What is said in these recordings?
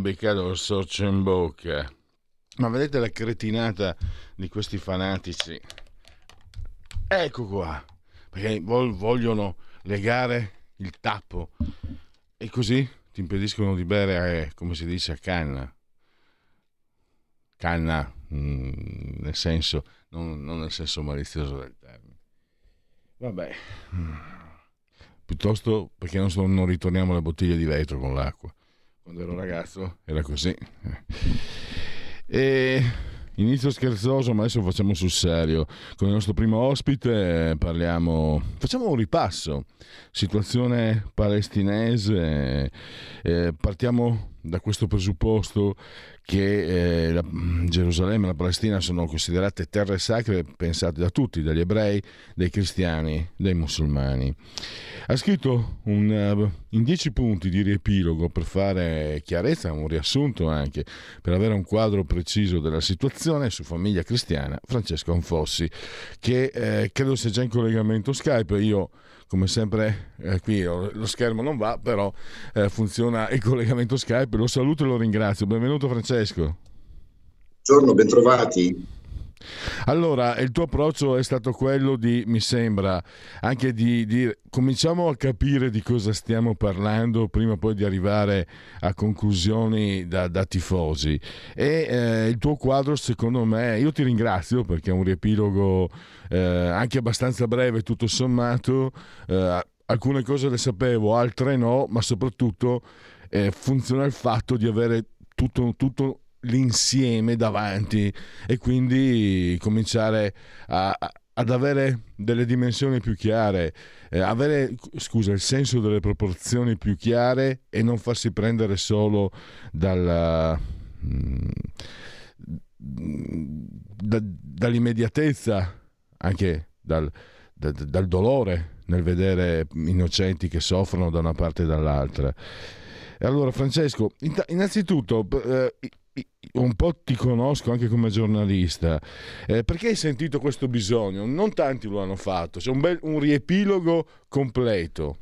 Beccato il sorcio in bocca. Ma vedete la cretinata di questi fanatici? Ecco qua, perché vogliono legare il tappo e così ti impediscono di bere, eh, come si dice, a canna. Canna, mm, nel senso, non, non, nel senso malizioso del termine. Vabbè, piuttosto perché non, non ritorniamo alle bottiglie di vetro con l'acqua quando ero ragazzo era così. E inizio scherzoso, ma adesso facciamo sul serio. Con il nostro primo ospite parliamo, facciamo un ripasso. Situazione palestinese, eh, partiamo da questo presupposto che eh, la, Gerusalemme e la Palestina sono considerate terre sacre pensate da tutti, dagli ebrei, dai cristiani, dai musulmani. Ha scritto un, uh, in dieci punti di riepilogo per fare chiarezza, un riassunto anche, per avere un quadro preciso della situazione su famiglia cristiana, Francesco Anfossi, che eh, credo sia già in collegamento Skype. Io come sempre eh, qui lo schermo non va, però eh, funziona il collegamento Skype. Lo saluto e lo ringrazio. Benvenuto Francesco. Buongiorno, bentrovati. Allora, il tuo approccio è stato quello di, mi sembra, anche di dire cominciamo a capire di cosa stiamo parlando prima poi di arrivare a conclusioni da, da tifosi. E eh, il tuo quadro, secondo me, io ti ringrazio perché è un riepilogo eh, anche abbastanza breve, tutto sommato. Eh, alcune cose le sapevo, altre no, ma soprattutto eh, funziona il fatto di avere tutto, tutto l'insieme davanti e quindi cominciare a, ad avere delle dimensioni più chiare, eh, avere scusa, il senso delle proporzioni più chiare e non farsi prendere solo dalla, mm, da, dall'immediatezza, anche dal, da, dal dolore nel vedere innocenti che soffrono da una parte e dall'altra. Allora Francesco, innanzitutto eh, un po' ti conosco anche come giornalista, eh, perché hai sentito questo bisogno? Non tanti lo hanno fatto, c'è un, bel, un riepilogo completo.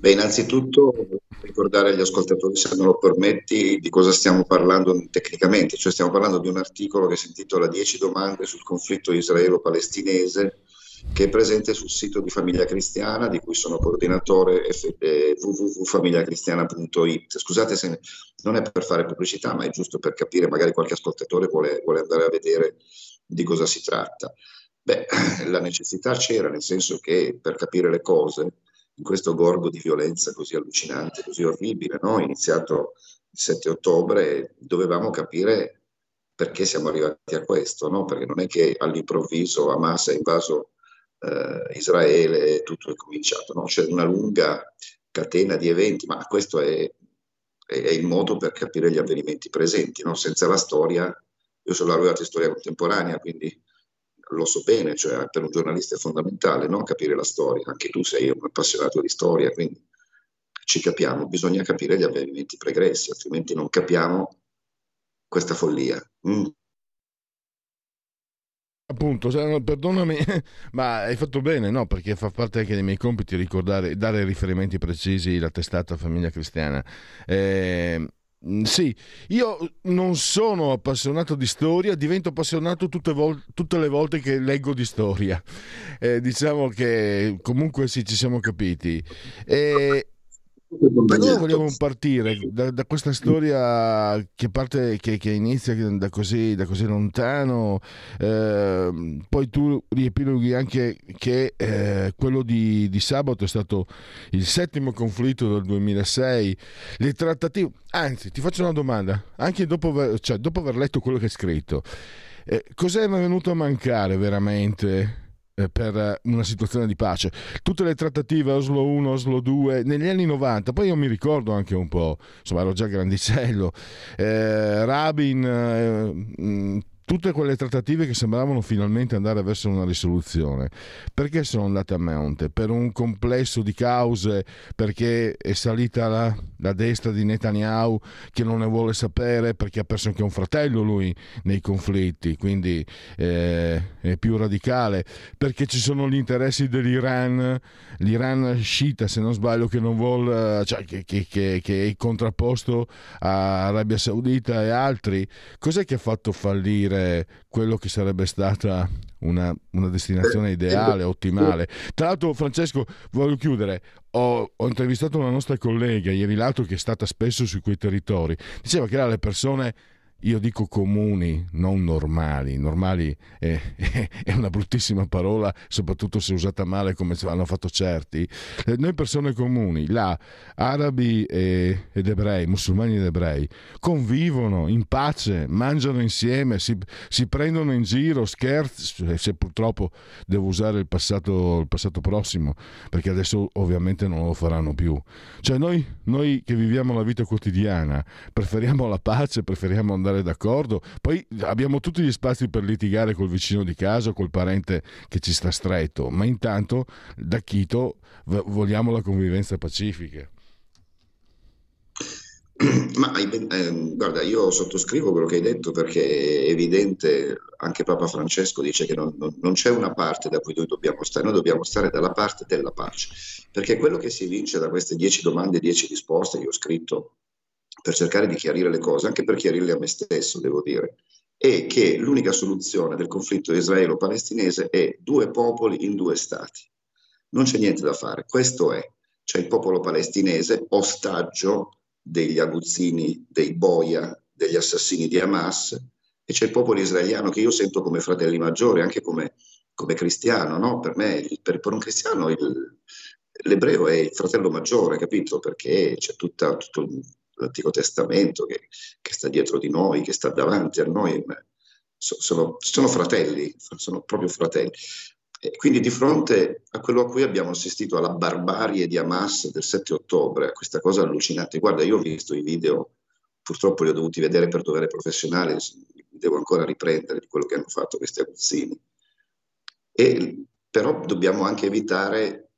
Beh, innanzitutto ricordare agli ascoltatori, se me lo permetti, di cosa stiamo parlando tecnicamente, cioè stiamo parlando di un articolo che si intitola 10 domande sul conflitto israelo-palestinese che è presente sul sito di Famiglia Cristiana, di cui sono coordinatore www.famigliacristiana.it. Scusate se non è per fare pubblicità, ma è giusto per capire, magari qualche ascoltatore vuole, vuole andare a vedere di cosa si tratta. Beh, la necessità c'era, nel senso che per capire le cose, in questo gorgo di violenza così allucinante, così orribile, no? iniziato il 7 ottobre, dovevamo capire perché siamo arrivati a questo, no? perché non è che all'improvviso Hamas ha invaso eh, Israele, tutto è cominciato. No? C'è una lunga catena di eventi, ma questo è, è, il modo per capire gli avvenimenti presenti. No? Senza la storia, io sono laureato in storia contemporanea, quindi lo so bene, cioè per un giornalista è fondamentale no? capire la storia. Anche tu sei un appassionato di storia, quindi ci capiamo, bisogna capire gli avvenimenti pregressi, altrimenti non capiamo questa follia. Mm. Appunto, perdonami, ma hai fatto bene, no? Perché fa parte anche dei miei compiti ricordare, dare riferimenti precisi alla testata Famiglia Cristiana. Eh, sì, io non sono appassionato di storia, divento appassionato tutte, vol- tutte le volte che leggo di storia. Eh, diciamo che comunque sì, ci siamo capiti. Eh, Da dove vogliamo partire? Da, da, questa storia che parte, che, che inizia da così, da così lontano, eh, poi tu riepiloghi anche che eh, quello di, di, sabato è stato il settimo conflitto del 2006, le trattative, anzi ti faccio una domanda, anche dopo, cioè, dopo aver letto quello che hai scritto, eh, cos'è venuto a mancare veramente? Eh, per una situazione di pace. Tutte le trattative Oslo 1, Oslo 2 negli anni 90, poi io mi ricordo anche un po', insomma ero già grandicello, eh, Rabin, eh, tutte quelle trattative che sembravano finalmente andare verso una risoluzione. Perché sono andate a monte? Per un complesso di cause, perché è salita la, la, destra di Netanyahu che non ne vuole sapere, perché ha perso anche un fratello lui nei conflitti, quindi eh, è più radicale, perché ci sono gli interessi dell'Iran, l'Iran sciita se non sbaglio che non vuole, cioè, che, che, che, che è contrapposto a Arabia Saudita e altri. Cos'è che ha fatto fallire? Quello che sarebbe stata una, una destinazione ideale, ottimale. Tra l'altro, Francesco, voglio chiudere. Ho, ho, intervistato una nostra collega ieri l'altro che è stata spesso su quei territori. Diceva che là le persone io dico comuni, non normali. Normali è, è, una bruttissima parola, soprattutto se usata male come hanno fatto certi. Eh, noi persone comuni, là, arabi e, ed ebrei, musulmani ed ebrei, convivono in pace, mangiano insieme, si, si prendono in giro, scherzano, se purtroppo devo usare il passato, il passato, prossimo, perché adesso ovviamente non lo faranno più. Cioè noi, noi che viviamo la vita quotidiana, preferiamo la pace, preferiamo andare andare d'accordo. Poi abbiamo tutti gli spazi per litigare col vicino di casa, col parente che ci sta stretto, ma intanto da Chito vogliamo la convivenza pacifica. Ma eh, guarda, io sottoscrivo quello che hai detto perché è evidente, anche Papa Francesco dice che non, non, non, c'è una parte da cui noi dobbiamo stare, noi dobbiamo stare dalla parte della pace, perché quello che si evince da queste dieci domande dieci risposte, io ho scritto per cercare di chiarire le cose, anche per chiarirle a me stesso, devo dire, è che l'unica soluzione del conflitto israelo-palestinese è due popoli in due stati. Non c'è niente da fare, questo è. C'è il popolo palestinese, ostaggio degli aguzzini, dei boia, degli assassini di Hamas, e c'è il popolo israeliano che io sento come fratelli maggiori, anche come, come cristiano. No? Per me, per, per un cristiano, il, l'ebreo è il fratello maggiore, capito? Perché c'è tutta, tutto l'Antico Testamento che, che, sta dietro di noi, che sta davanti a noi, sono, sono fratelli, sono proprio fratelli. E quindi di fronte a quello a cui abbiamo assistito, alla barbarie di Hamas del 7 ottobre, a questa cosa allucinante, guarda, io ho visto i video, purtroppo li ho dovuti vedere per dovere professionale, devo ancora riprendere di quello che hanno fatto questi aguzzini. Però dobbiamo anche evitare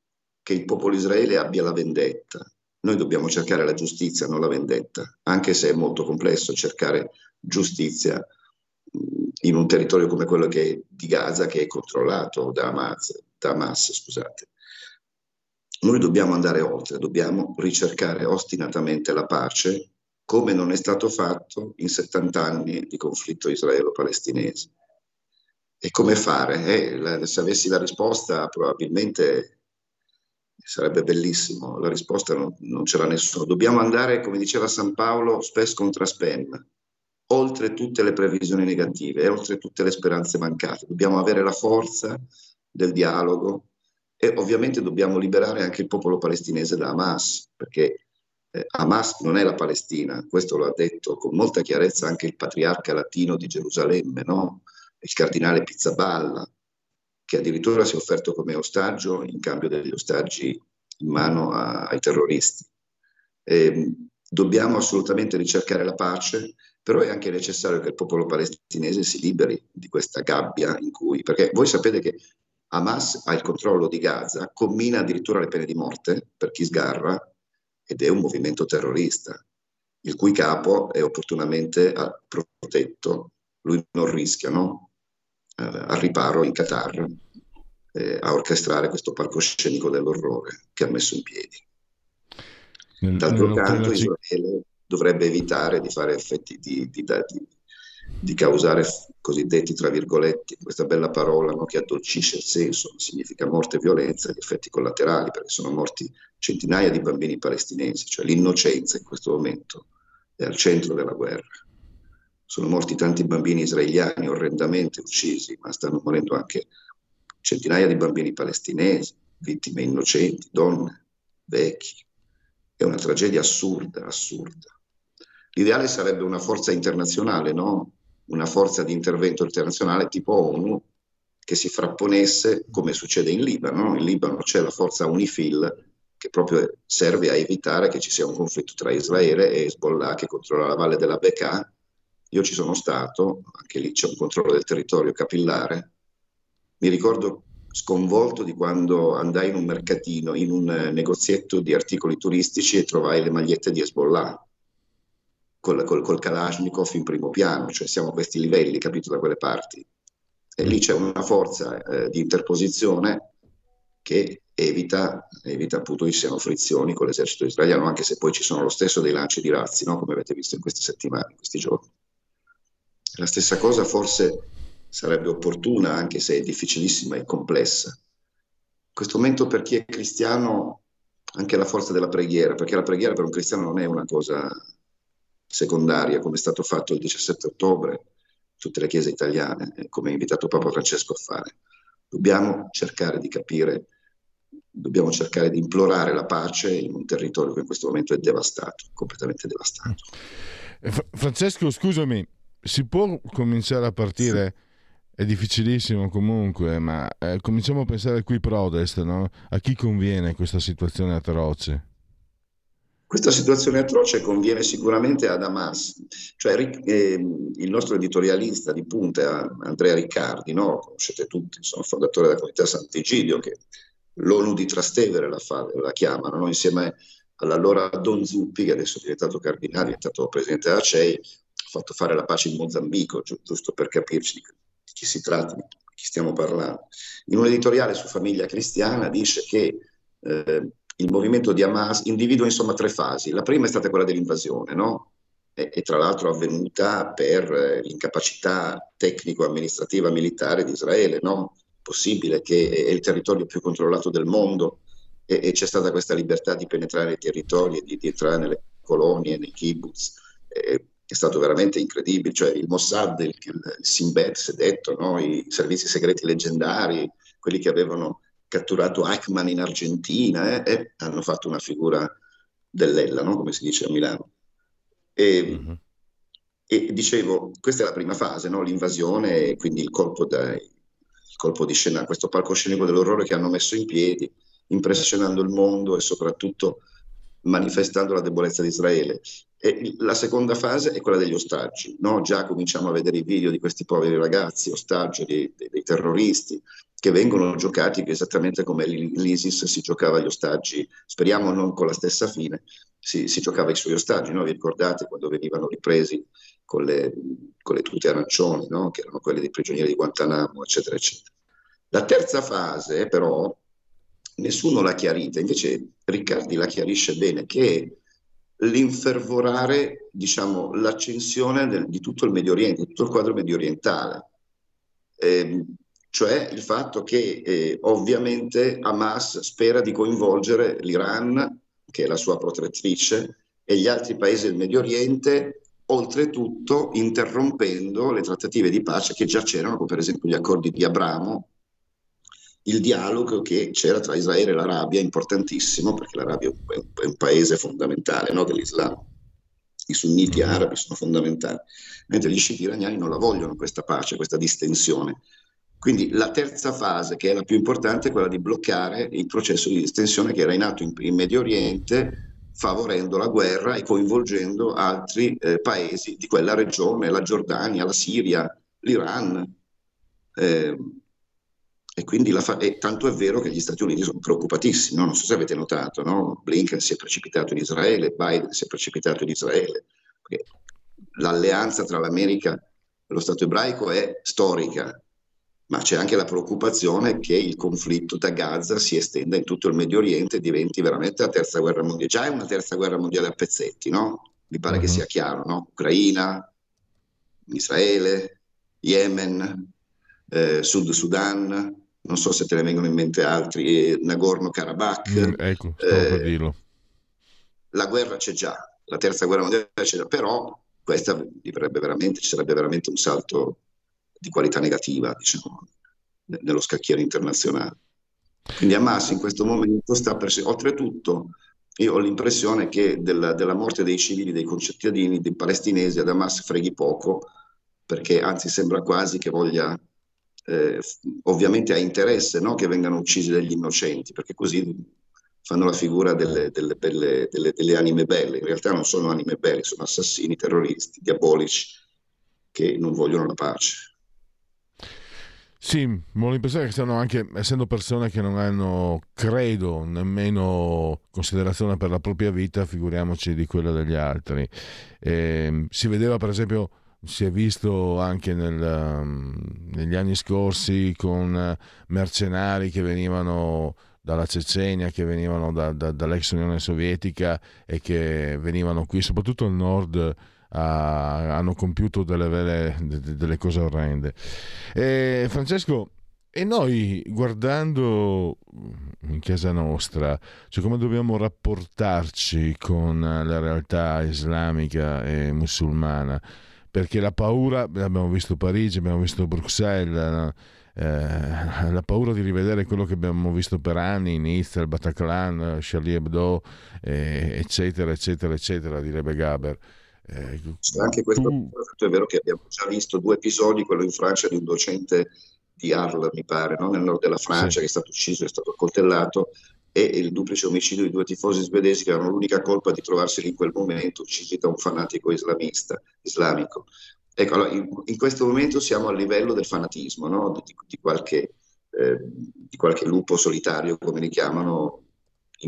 che il popolo israele abbia la vendetta, noi dobbiamo cercare la giustizia, non la vendetta, anche se è molto complesso cercare giustizia in un territorio come quello di Gaza, che è controllato da Hamas, da Hamas scusate. Noi dobbiamo andare oltre, dobbiamo ricercare ostinatamente la pace, come non è stato fatto in 70 anni di conflitto israelo-palestinese. E come fare? Eh, se avessi la risposta probabilmente Sarebbe bellissimo, la risposta non, non ce l'ha nessuno. Dobbiamo andare, come diceva San Paolo, spes contra spem, oltre tutte le previsioni negative oltre tutte le speranze mancate. Dobbiamo avere la forza del dialogo e ovviamente dobbiamo liberare anche il popolo palestinese da Hamas, perché eh, Hamas non è la Palestina, questo lo ha detto con molta chiarezza anche il patriarca latino di Gerusalemme, no? il cardinale Pizzaballa, che addirittura si è offerto come ostaggio in cambio degli ostaggi in mano a, ai terroristi. E dobbiamo assolutamente ricercare la pace, però è anche necessario che il popolo palestinese si liberi di questa gabbia in cui, perché voi sapete che Hamas ha il controllo di Gaza, commina addirittura le pene di morte per chi sgarra ed è un movimento terrorista, il cui capo è opportunamente protetto, lui non rischia, no? Eh, al riparo in Qatar eh, a orchestrare questo palcoscenico dell'orrore che ha messo in piedi. D'altro canto Israele dovrebbe evitare di fare effetti di, di, di, di causare cosiddetti, tra virgolette, questa bella parola no, che addolcisce il senso, significa morte e violenza, gli effetti collaterali, perché sono morti centinaia di bambini palestinesi, cioè l'innocenza in questo momento è al centro della guerra. Sono morti tanti bambini israeliani orrendamente uccisi, ma stanno morendo anche centinaia di bambini palestinesi, vittime innocenti, donne, vecchi. È una tragedia assurda, assurda. L'ideale sarebbe una forza internazionale, no? una forza di intervento internazionale tipo ONU che si frapponesse come succede in Libano. In Libano c'è la forza UNIFIL che proprio serve a evitare che ci sia un conflitto tra Israele e Hezbollah che controlla la valle della Bekaa. Io ci sono stato, anche lì c'è un controllo del territorio capillare. Mi ricordo sconvolto di quando andai in un mercatino, in un negozietto di articoli turistici e trovai le magliette di Hezbollah col, col, col Kalashnikov in primo piano, cioè siamo a questi livelli, capito, da quelle parti. E lì c'è una forza eh, di interposizione che evita, evita appunto che ci siano frizioni con l'esercito israeliano, anche se poi ci sono lo stesso dei lanci di razzi, no? come avete visto in queste settimane, in questi giorni. La stessa cosa forse sarebbe opportuna, anche se è difficilissima e complessa. In questo momento per chi è cristiano, anche la forza della preghiera, perché la preghiera per un cristiano non è una cosa secondaria, come è stato fatto il 17 ottobre, tutte le chiese italiane, come ha invitato Papa Francesco a fare. Dobbiamo cercare di capire, dobbiamo cercare di implorare la pace in un territorio che in questo momento è devastato, completamente devastato. Eh, Francesco, scusami, si può cominciare a partire? È difficilissimo comunque, ma eh, cominciamo a pensare qui protest, no? A chi conviene questa situazione atroce? Questa situazione atroce conviene sicuramente ad Hamas, cioè eh, il nostro editorialista di punta, Andrea Riccardi, no? conoscete tutti, sono fondatore della comunità Sant'Egidio, che l'ONU di Trastevere la, fa, la chiamano, no? insieme all'allora Don Zuppi, che adesso è diventato cardinale, è diventato presidente della CEI, fatto fare la pace in Mozambico, gi- giusto per capirci di chi si tratta, di chi stiamo parlando. In un editoriale su famiglia cristiana dice che eh, il movimento di Hamas individua insomma tre fasi. La prima è stata quella dell'invasione, no? e, e, tra l'altro avvenuta per eh, l'incapacità tecnico-amministrativa militare di Israele. No? Possibile che è il territorio più controllato del mondo e, e c'è stata questa libertà di penetrare nei territori e di, di entrare nelle colonie, nei kibbutz. E, è stato veramente incredibile, cioè il Mossad, il, il Simbet, si è detto, no? i servizi segreti leggendari, quelli che avevano catturato Eichmann in Argentina eh, e hanno fatto una figura dell'Ella, no? come si dice a Milano. E, mm-hmm. e, dicevo, questa è la prima fase, no? l'invasione e quindi il colpo, da, il colpo di scena, questo palcoscenico dell'orrore che hanno messo in piedi, impressionando il mondo e soprattutto manifestando la debolezza di Israele. E la seconda fase è quella degli ostaggi. No? Già cominciamo a vedere i video di questi poveri ragazzi, ostaggio dei, dei, terroristi, che vengono giocati esattamente come l'ISIS si giocava gli ostaggi, speriamo non con la stessa fine, si, si giocava i suoi ostaggi, no? vi ricordate quando venivano ripresi con le, con le tute arancioni, no? che erano quelle dei prigionieri di Guantanamo, eccetera, eccetera. La terza fase però nessuno l'ha chiarita, invece Riccardi la chiarisce bene, che l'infervorare diciamo, l'accensione del, di tutto il Medio Oriente, di tutto il quadro medio orientale. Eh, cioè il fatto che eh, ovviamente Hamas spera di coinvolgere l'Iran, che è la sua protettrice, e gli altri paesi del Medio Oriente, oltretutto interrompendo le trattative di pace che già c'erano, come per esempio gli accordi di Abramo, il dialogo che c'era tra Israele e l'Arabia, importantissimo, perché l'Arabia è un, è un paese fondamentale no, dell'Islam. I sunniti arabi sono fondamentali, mentre gli sciiti iraniani non la vogliono questa pace, questa distensione. Quindi la terza fase, che è la più importante, è quella di bloccare il processo di estensione che era in atto in, in Medio Oriente, favorendo la guerra e coinvolgendo altri eh, paesi di quella regione, la Giordania, la Siria, l'Iran. Eh, e quindi fa- e tanto è vero che gli Stati Uniti sono preoccupatissimi, no? non so se avete notato, no? Blinken si è precipitato in Israele, Biden si è precipitato in Israele, l'alleanza tra l'America e lo Stato ebraico è storica, ma c'è anche la preoccupazione che il conflitto da Gaza si estenda in tutto il Medio Oriente e diventi veramente la terza guerra mondiale. Già è una terza guerra mondiale a pezzetti, no? Mi pare che mhm. sia chiaro, no? Ucraina, Israele, Yemen, eh, Sud Sudan, non so se te ne vengono in mente altri, eh, Nagorno-Karabakh. Mm, ecco, dirlo. La guerra c'è già, la terza guerra mondiale c'è già, però questa veramente, ci sarebbe veramente un salto di qualità negativa, diciamo, nello scacchiere internazionale. Quindi Hamas in questo momento sta per... Oltretutto, io ho l'impressione che della, della, morte dei civili, dei concittadini, dei palestinesi ad Hamas freghi poco, perché anzi sembra quasi che voglia, eh, ovviamente ha interesse no? che vengano uccisi degli innocenti, perché così fanno la figura delle, delle, delle, delle, anime belle. In realtà non sono anime belle, sono assassini, terroristi, diabolici, che non vogliono la pace. Sì, ho l'impressione che siano anche, essendo persone che non hanno, credo, nemmeno considerazione per la propria vita, figuriamoci di quella degli altri. E, ehm, si vedeva, per esempio, si è visto anche nel, um, negli anni scorsi con mercenari che venivano dalla Cecenia, che venivano da, da, dall'ex Unione Sovietica e che venivano qui, soprattutto al nord ha, hanno compiuto delle, vere, delle cose orrende. E Francesco, e noi guardando in casa nostra, cioè come dobbiamo rapportarci con la realtà islamica e musulmana? Perché la paura, abbiamo visto Parigi, abbiamo visto Bruxelles, eh, la paura di rivedere quello che abbiamo visto per anni, Nizza, il Bataclan, Charlie Hebdo, eh, eccetera, eccetera, eccetera, direbbe Gaber. Eh, anche questo tu... è vero che abbiamo già visto due episodi, quello in Francia di un docente di Arles, mi pare, no? nel nord della Francia, sì. che è stato ucciso, è stato accoltellato, e il duplice omicidio di due tifosi svedesi che avevano l'unica colpa di trovarsi in quel momento uccisi da un fanatico islamista, islamico. Ecco, allora, in, in, questo momento siamo a livello del fanatismo, no? di, di, qualche, eh, di, qualche, lupo solitario, come li chiamano,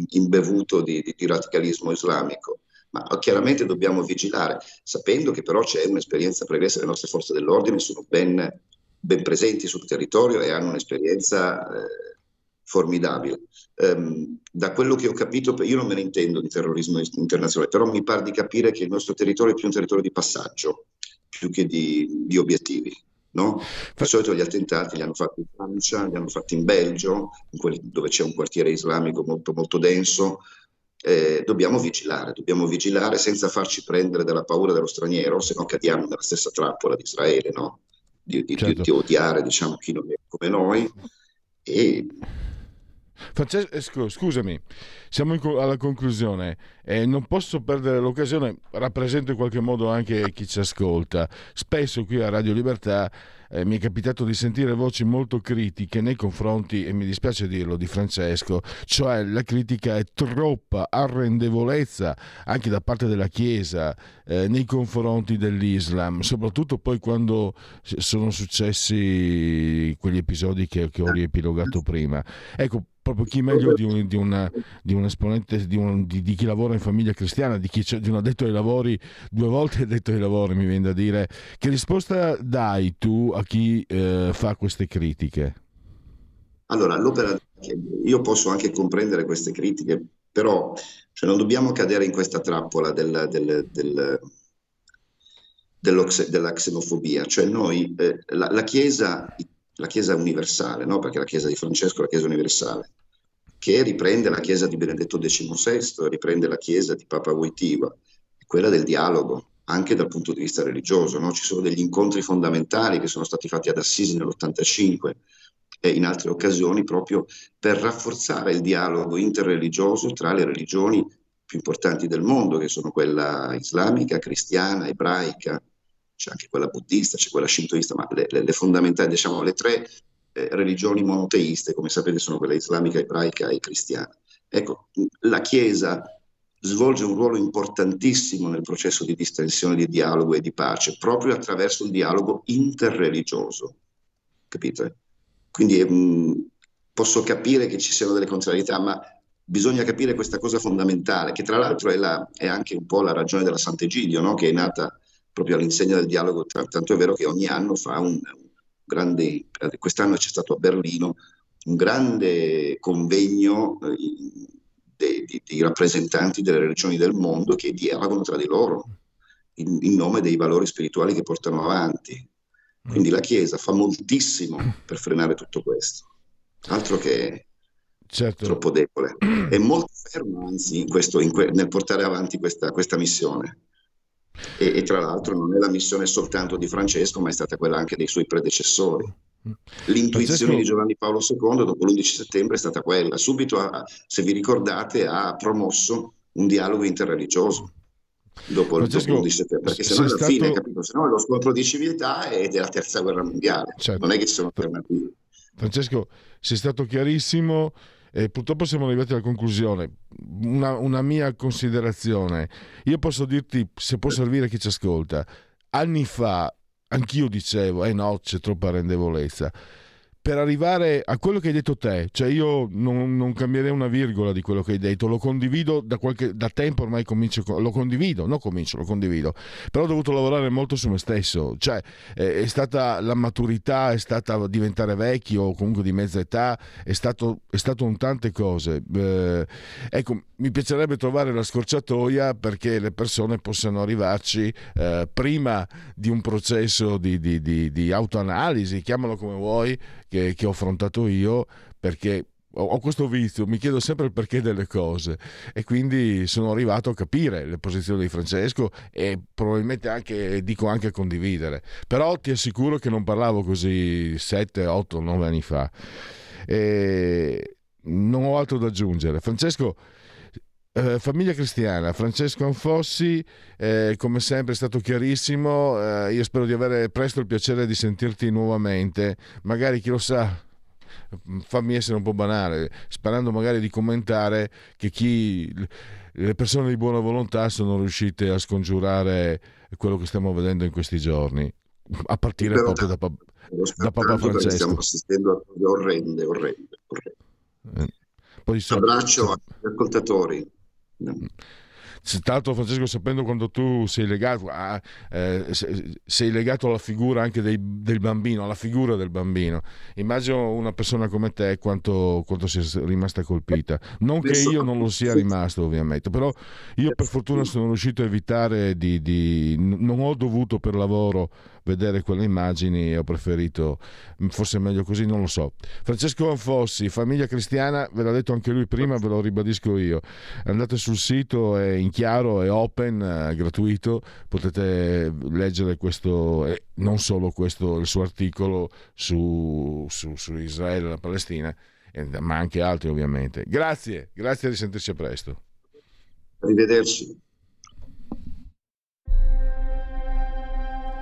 imbevuto di, di radicalismo islamico ma chiaramente dobbiamo vigilare, sapendo che però c'è un'esperienza pregressa, le nostre forze dell'ordine sono ben, ben presenti sul territorio e hanno un'esperienza eh, formidabile. Um, da quello che ho capito, io non me ne intendo di terrorismo internazionale, però mi pare di capire che il nostro territorio è più un territorio di passaggio, più che di, di obiettivi. No? Di solito gli attentati li hanno fatti in Francia, li hanno fatti in Belgio, in quelli dove c'è un quartiere islamico molto, molto denso, eh, dobbiamo vigilare, dobbiamo vigilare senza farci prendere dalla paura dello straniero, se no cadiamo nella stessa trappola di Israele, no? di, di, certo. di, di, odiare diciamo, chi non è come noi. E... Francesco, scusami, siamo co- alla conclusione eh, non posso perdere l'occasione, rappresento in qualche modo anche chi ci ascolta. Spesso qui a Radio Libertà eh, mi è capitato di sentire voci molto critiche nei confronti, e mi dispiace dirlo, di Francesco, cioè la critica è troppa arrendevolezza anche da parte della Chiesa eh, nei confronti dell'Islam, soprattutto poi quando sono successi quegli episodi che, che ho riepilogato prima. Ecco, proprio chi meglio di un, di una, di un esponente di, un, di, chi lavora in famiglia cristiana, di, chi, di un addetto ai lavori, due volte addetto ai lavori mi viene da dire, che risposta dai tu a chi eh, fa queste critiche? Allora, l'opera, io posso anche comprendere queste critiche, però cioè, non dobbiamo cadere in questa trappola del, del, del, della xenofobia, cioè noi, eh, la, la Chiesa la Chiesa universale, no? perché la Chiesa di Francesco è la Chiesa universale, che riprende la Chiesa di Benedetto XVI, riprende la Chiesa di Papa Wojtyła, quella del dialogo, anche dal punto di vista religioso. No? Ci sono degli incontri fondamentali che sono stati fatti ad Assisi nell'85 e in altre occasioni proprio per rafforzare il dialogo interreligioso tra le religioni più importanti del mondo, che sono quella islamica, cristiana, ebraica, c'è anche quella buddista, c'è quella shintoista, ma le, le, le fondamentali, diciamo, le tre eh, religioni monoteiste, come sapete, sono quella islamica, ebraica e cristiana. Ecco, la Chiesa svolge un ruolo importantissimo nel processo di distensione, di dialogo e di pace, proprio attraverso il dialogo interreligioso. Capite? Quindi mh, mm, posso capire che ci siano delle contrarietà, ma bisogna capire questa cosa fondamentale, che tra l'altro è, la, è anche un po' la ragione della Sant'Egidio, no? che è nata proprio all'insegna del dialogo, tanto è vero che ogni anno fa un, un grande, quest'anno c'è stato a Berlino un grande convegno eh, di, rappresentanti delle regioni del mondo che dialogano tra di loro. in, in nome dei valori spirituali che portano avanti. Quindi la Chiesa fa moltissimo per frenare tutto questo, altro che certo. troppo debole. È molto fermo, anzi, in questo, in que- nel portare avanti questa, questa missione. E, e, tra l'altro non è la missione soltanto di Francesco, ma è stata quella anche dei suoi predecessori. L'intuizione Francesco... di Giovanni Paolo II dopo l'11 settembre è stata quella. Subito, ha, se vi ricordate, ha promosso un dialogo interreligioso dopo, Francesco, dopo l'11 settembre, perché se no alla stato... fine, capito, se no è lo scontro di civiltà ed è la terza guerra mondiale. Certo. Non è che ci sono alternative. Francesco, sei stato chiarissimo. E purtroppo siamo arrivati alla conclusione. Una, una, mia considerazione. Io posso dirti, se può servire a chi ci ascolta, anni fa anch'io dicevo, eh no, c'è troppa rendevolezza per arrivare a quello che hai detto te, cioè io non, non, cambierei una virgola di quello che hai detto, lo condivido da, qualche, da tempo ormai comincio, lo condivido, non comincio, lo condivido, però ho dovuto lavorare molto su me stesso, cioè è, è stata la maturità, è stata diventare vecchio o comunque di mezza età, è stato, è stato un tante cose. Eh, ecco, mi piacerebbe trovare la scorciatoia perché le persone possano arrivarci eh, prima di un processo di, di, di, di autoanalisi, chiamalo come vuoi, che, che ho affrontato io perché ho questo vizio, mi chiedo sempre il perché delle cose e quindi sono arrivato a capire le posizioni di Francesco e probabilmente anche, dico anche condividere. Però ti assicuro che non parlavo così 7, 8, 9 anni fa. E non ho altro da aggiungere. Francesco, eh, famiglia cristiana, Francesco Anfossi, eh, come sempre è stato chiarissimo, eh, io spero di avere presto il piacere di sentirti nuovamente, magari chi lo sa, fammi essere un po' banale, sperando magari di commentare che chi, le persone di buona volontà sono riuscite a scongiurare quello che stiamo vedendo in questi giorni, a partire Però, proprio da, da Papa Francesco. Stiamo assistendo a cose orrende, orrende, orrende. Eh. Abbraccio agli ascoltatori. Tra l'altro Francesco sapendo quando tu sei legato, a, eh, sei legato alla figura anche dei, del bambino, alla figura del bambino, immagino una persona come te quanto, quanto sia rimasta colpita. Non che io non lo sia rimasto ovviamente, però io per fortuna sono riuscito a evitare di... di non ho dovuto per lavoro vedere quelle immagini ho preferito, mm, forse meglio così, non lo so. Francesco Anfossi, famiglia cristiana, ve l'ha detto anche lui prima, ve lo ribadisco io. Andate sul sito, è in chiaro, è open, è gratuito, potete leggere questo, e non solo questo, il suo articolo su, su, su Israele e la Palestina, ma anche altri ovviamente. Grazie, grazie di sentirci a presto. Arrivederci.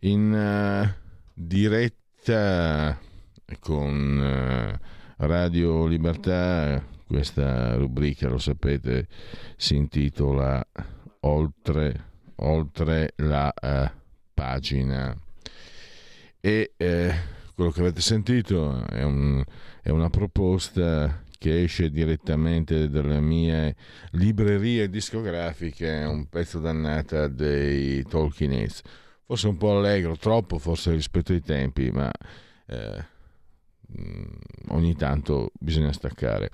In uh, diretta con uh, Radio Libertà. Questa rubrica, lo sapete, si intitola Oltre, oltre la uh, pagina. E quello che avete sentito è, un, è una proposta che esce direttamente dalle mie librerie discografiche, un pezzo dannata dei Talking Heads. Forse un po' allegro, troppo forse rispetto ai tempi, ma eh, mm, ogni tanto bisogna staccare.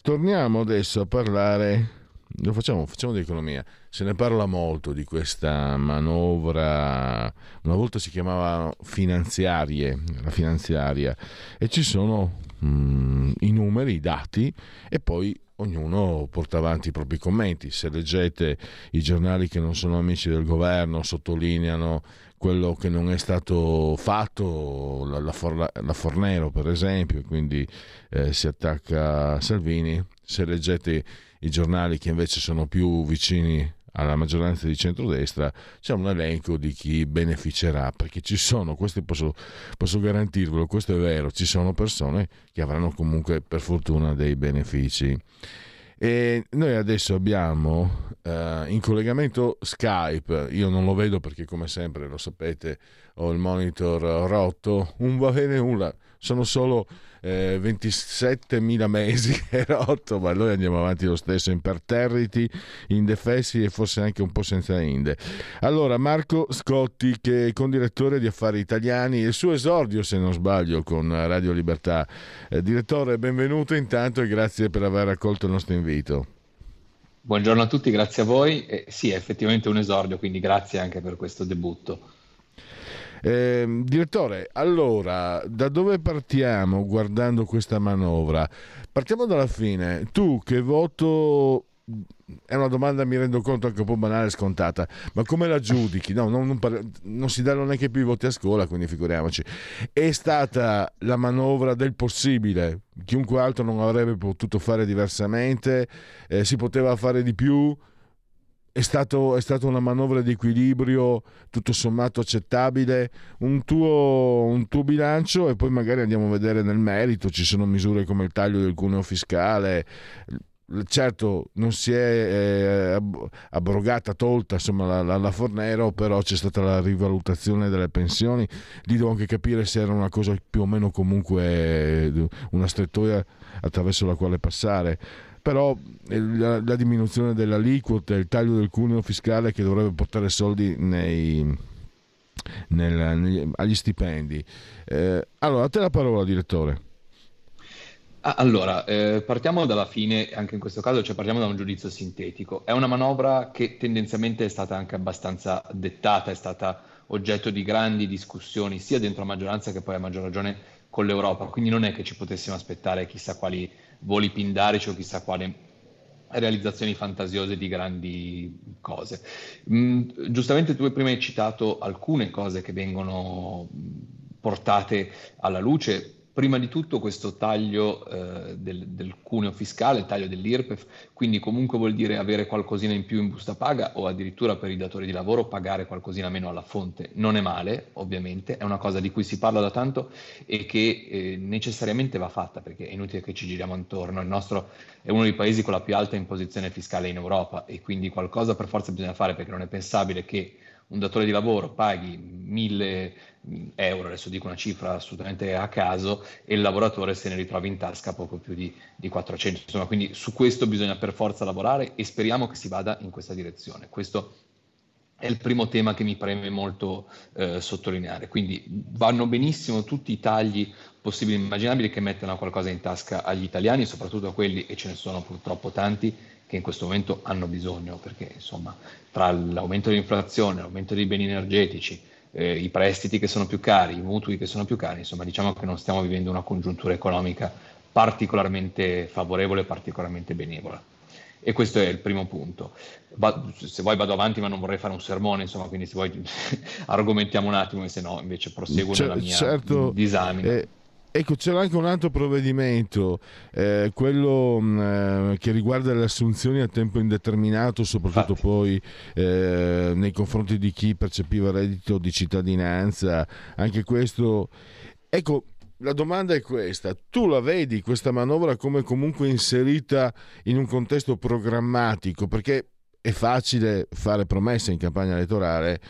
Torniamo adesso a parlare lo facciamo, facciamo di economia. Se ne parla molto di questa manovra, una volta si chiamava finanziarie, la finanziaria, e ci sono mm, i numeri, i dati, e poi ognuno porta avanti i propri commenti. Se leggete i giornali che non sono amici del governo, sottolineano quello che non è stato fatto, la, la, For, la Fornero per esempio, quindi eh, si attacca a Salvini. Se leggete i giornali che invece sono più vicini alla maggioranza di centrodestra, c'è un elenco di chi beneficerà, perché ci sono, questo posso, posso garantirvelo, questo è vero, ci sono persone che avranno comunque per fortuna dei benefici. E noi adesso abbiamo uh, in collegamento Skype, io non lo vedo perché come sempre lo sapete ho il monitor rotto, un va bene una, sono solo eh, 27.000 mesi è rotto, ma noi andiamo avanti lo stesso imperterriti, indefessi e forse anche un po' senza inde. Allora, Marco Scotti, che è condirettore di Affari Italiani, il suo esordio, se non sbaglio, con Radio Libertà. Eh, direttore, benvenuto intanto e grazie per aver accolto il nostro invito. Buongiorno a tutti, grazie a voi. Eh, sì, è effettivamente un esordio, quindi grazie anche per questo debutto. Eh, direttore, allora, da dove partiamo guardando questa manovra? Partiamo dalla fine. Tu che voto è una domanda, mi rendo conto, anche un po' banale e scontata, ma come la giudichi? No, non, non, par- non, si danno neanche più i voti a scuola, quindi figuriamoci. È stata la manovra del possibile, chiunque altro non avrebbe potuto fare diversamente, eh, si poteva fare di più, è, stato, è stata una manovra di equilibrio tutto sommato accettabile, un tuo, un tuo, bilancio e poi magari andiamo a vedere nel merito, ci sono misure come il taglio del cuneo fiscale, certo non si è eh, abrogata, tolta insomma, la, la, la, Fornero, però c'è stata la rivalutazione delle pensioni, lì devo anche capire se era una cosa più o meno comunque eh, una strettoia attraverso la quale passare però la, la diminuzione dell'aliquota, il taglio del cuneo fiscale che dovrebbe portare soldi nei, nel, negli, agli stipendi. Eh, allora, a te la parola, direttore. Ah, allora, eh, partiamo dalla fine, anche in questo caso, cioè partiamo da un giudizio sintetico. È una manovra che tendenzialmente è stata anche abbastanza dettata, è stata oggetto di grandi discussioni sia dentro la maggioranza che poi a maggior ragione con l'Europa, quindi non è che ci potessimo aspettare chissà quali voli pindarici o chissà quale realizzazioni fantasiose di grandi cose. Mm, giustamente tu prima hai citato alcune cose che vengono portate alla luce prima di tutto questo taglio eh, del, del, cuneo fiscale, il taglio dell'IRPEF, quindi comunque vuol dire avere qualcosina in più in busta paga o addirittura per i datori di lavoro pagare qualcosina meno alla fonte. Non è male, ovviamente, è una cosa di cui si parla da tanto e che eh, necessariamente va fatta perché è inutile che ci giriamo intorno. Il nostro è uno dei paesi con la più alta imposizione fiscale in Europa e quindi qualcosa per forza bisogna fare perché non è pensabile che un datore di lavoro paghi 1000 euro, adesso dico una cifra assolutamente a caso, e il lavoratore se ne ritrovi in tasca poco più di, di 400. Insomma, quindi su questo bisogna per forza lavorare e speriamo che si vada in questa direzione. Questo è il primo tema che mi preme molto eh, sottolineare. Quindi vanno benissimo tutti i tagli possibili e immaginabili che mettano qualcosa in tasca agli italiani, soprattutto a quelli, e ce ne sono purtroppo tanti, che in questo momento hanno bisogno, perché insomma tra l'aumento dell'inflazione, l'aumento dei beni energetici, eh, i prestiti che sono più cari, i mutui che sono più cari, insomma diciamo che non stiamo vivendo una congiuntura economica particolarmente favorevole, particolarmente benevola. E questo è il primo punto. Va, se vuoi vado avanti, ma non vorrei fare un sermone, insomma, quindi se vuoi argomentiamo un attimo, e se no invece proseguo C- nella mia certo, disamina. Eh Ecco, c'era anche un altro provvedimento, eh, quello mh, eh, che riguarda le assunzioni a tempo indeterminato, soprattutto Infatti. poi eh, nei confronti di chi percepiva reddito di cittadinanza. Anche questo, ecco, la domanda è questa, tu la vedi questa manovra come comunque inserita in un contesto programmatico? Perché è facile fare promesse in campagna elettorale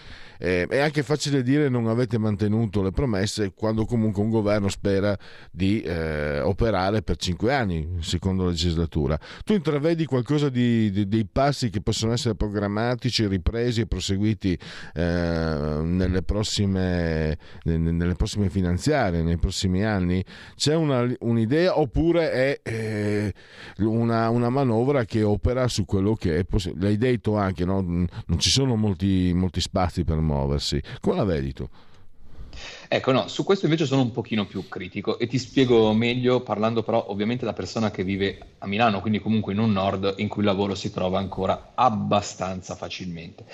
eh, è anche facile dire non avete mantenuto le promesse quando comunque un governo spera di eh, operare per cinque anni, secondo la legislatura. Tu intravedi qualcosa di, di, dei passi che possono essere programmatici, ripresi e proseguiti eh, nelle, prossime, nelle prossime finanziarie, nei prossimi anni? C'è una, un'idea oppure è eh, una, una, manovra che opera su quello che è possibile? Detto anche, no? non ci sono molti, molti spazi per muoversi. Come la vedi tu? Ecco, no, su questo invece sono un pochino più critico e ti spiego meglio parlando però ovviamente da persona che vive a Milano, quindi comunque in un nord in cui il lavoro si trova ancora abbastanza facilmente.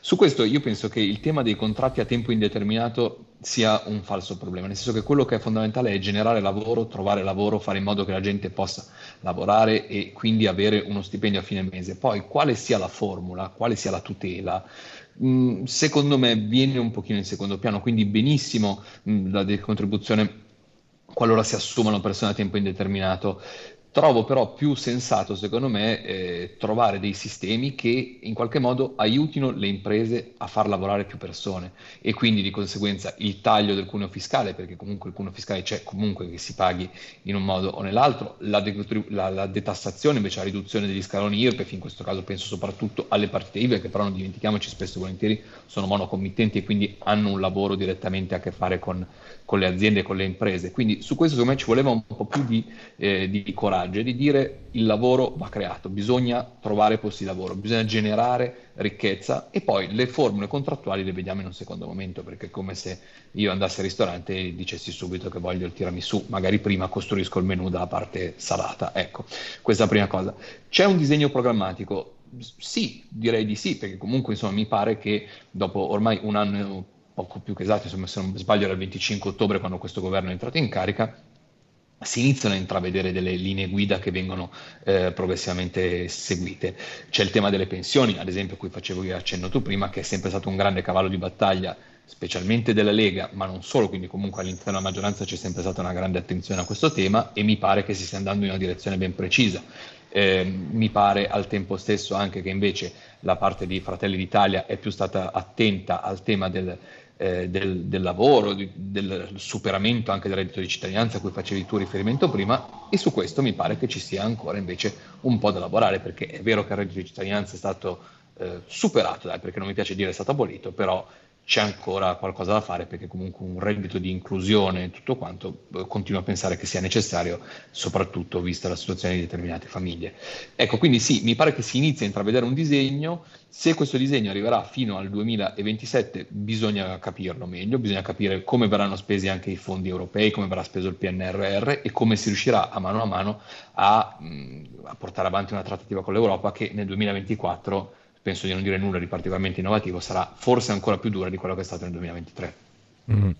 Su questo io penso che il tema dei contratti a tempo indeterminato sia un falso problema, nel senso che quello che è fondamentale è generare lavoro, trovare lavoro, fare in modo che la gente possa lavorare e quindi avere uno stipendio a fine mese. Poi quale sia la formula, quale sia la tutela, Mm, secondo me viene un pochino in secondo piano, quindi benissimo mh, la decontribuzione qualora si assumano persone a tempo indeterminato. Trovo però più sensato, secondo me, eh, trovare dei sistemi che in qualche modo aiutino le imprese a far lavorare più persone e quindi di conseguenza il taglio del cuneo fiscale, perché comunque il cuneo fiscale c'è comunque che si paghi in un modo o nell'altro, la, de- la, la detassazione invece la riduzione degli scaloni IRPEF, in questo caso penso soprattutto alle partite IVA che però non dimentichiamoci spesso e volentieri sono monocommittenti e quindi hanno un lavoro direttamente a che fare con, con le aziende e con le imprese. Quindi su questo secondo me ci voleva un po' più di, eh, di coraggio e di dire il lavoro va creato, bisogna trovare posti di lavoro, bisogna generare ricchezza e poi le formule contrattuali le vediamo in un secondo momento perché è come se io andassi al ristorante e dicessi subito che voglio il tiramisù, magari prima costruisco il menù dalla parte salata. Ecco, questa è la prima cosa. C'è un disegno programmatico? Sì, direi di sì, perché comunque insomma mi pare che dopo ormai un anno poco più che esatto, insomma, se non sbaglio era il 25 ottobre quando questo governo è entrato in carica, si iniziano a intravedere delle linee guida che vengono eh, progressivamente seguite. C'è il tema delle pensioni, ad esempio, a cui facevo io accenno tu prima, che è sempre stato un grande cavallo di battaglia, specialmente della Lega, ma non solo, quindi comunque all'interno della maggioranza c'è sempre stata una grande attenzione a questo tema e mi pare che si stia andando in una direzione ben precisa. Eh, mi pare al tempo stesso anche che invece la parte di Fratelli d'Italia è più stata attenta al tema del, eh, del, del, lavoro, di, del superamento anche del reddito di cittadinanza a cui facevi tu riferimento prima e su questo mi pare che ci sia ancora invece un po' da lavorare perché è vero che il reddito di cittadinanza è stato eh, superato, dai, perché non mi piace dire è stato abolito, però c'è ancora qualcosa da fare perché comunque un reddito di inclusione e tutto quanto eh, continuo a pensare che sia necessario, soprattutto vista la situazione di determinate famiglie. Ecco, quindi sì, mi pare che si inizi a intravedere un disegno, se questo disegno arriverà fino al 2027 bisogna capirlo meglio, bisogna capire come verranno spesi anche i fondi europei, come verrà speso il PNRR e come si riuscirà a mano a mano a, mh, a portare avanti una trattativa con l'Europa che nel 2024 penso di non dire nulla di particolarmente innovativo, sarà forse ancora più dura di quello che è stato nel 2023. Mm.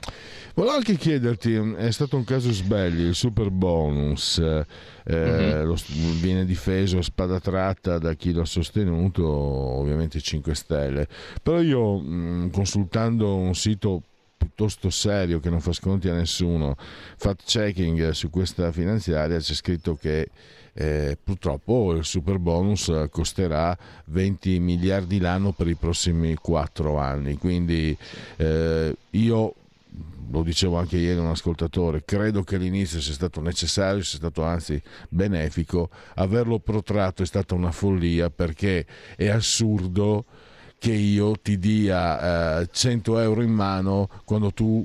Volevo anche chiederti, è stato un caso sbagli, il super bonus eh, mm-hmm. lo, viene difeso a spada tratta da chi lo ha sostenuto, ovviamente 5 Stelle, però io mh, mm, consultando un sito piuttosto serio che non fa sconti a nessuno, fact checking su questa finanziaria c'è scritto che eh, purtroppo il super bonus costerà 20 miliardi l'anno per i prossimi 4 anni. Quindi eh, io lo dicevo anche ieri a un ascoltatore, credo che all'inizio sia stato necessario, sia stato anzi benefico, averlo protratto è stata una follia perché è assurdo che io ti dia eh, 100 euro in mano quando tu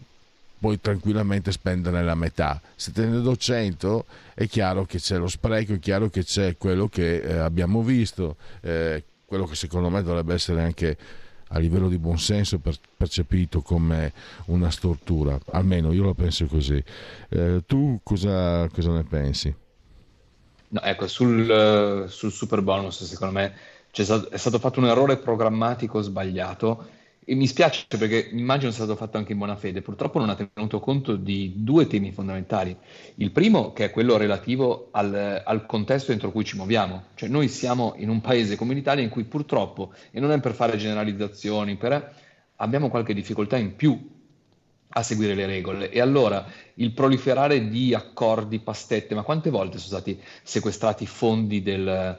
puoi tranquillamente spendere la metà. Se te ne do 100 è chiaro che c'è lo spreco, è chiaro che c'è quello che eh, abbiamo visto, eh, quello che secondo me dovrebbe essere anche a livello di buonsenso per, percepito come una stortura, almeno io lo penso così. Eh, tu cosa, cosa, ne pensi? No, ecco, sul, sul super bonus secondo me stato, è stato fatto un errore programmatico sbagliato e mi spiace perché immagino sia stato fatto anche in buona fede, purtroppo non ha tenuto conto di due temi fondamentali. Il primo, che è quello relativo al, al, contesto entro cui ci muoviamo, cioè noi siamo in un paese come l'Italia in cui purtroppo, e non è per fare generalizzazioni, per, abbiamo qualche difficoltà in più a seguire le regole. E allora il proliferare di accordi, pastette, ma quante volte sono stati sequestrati fondi del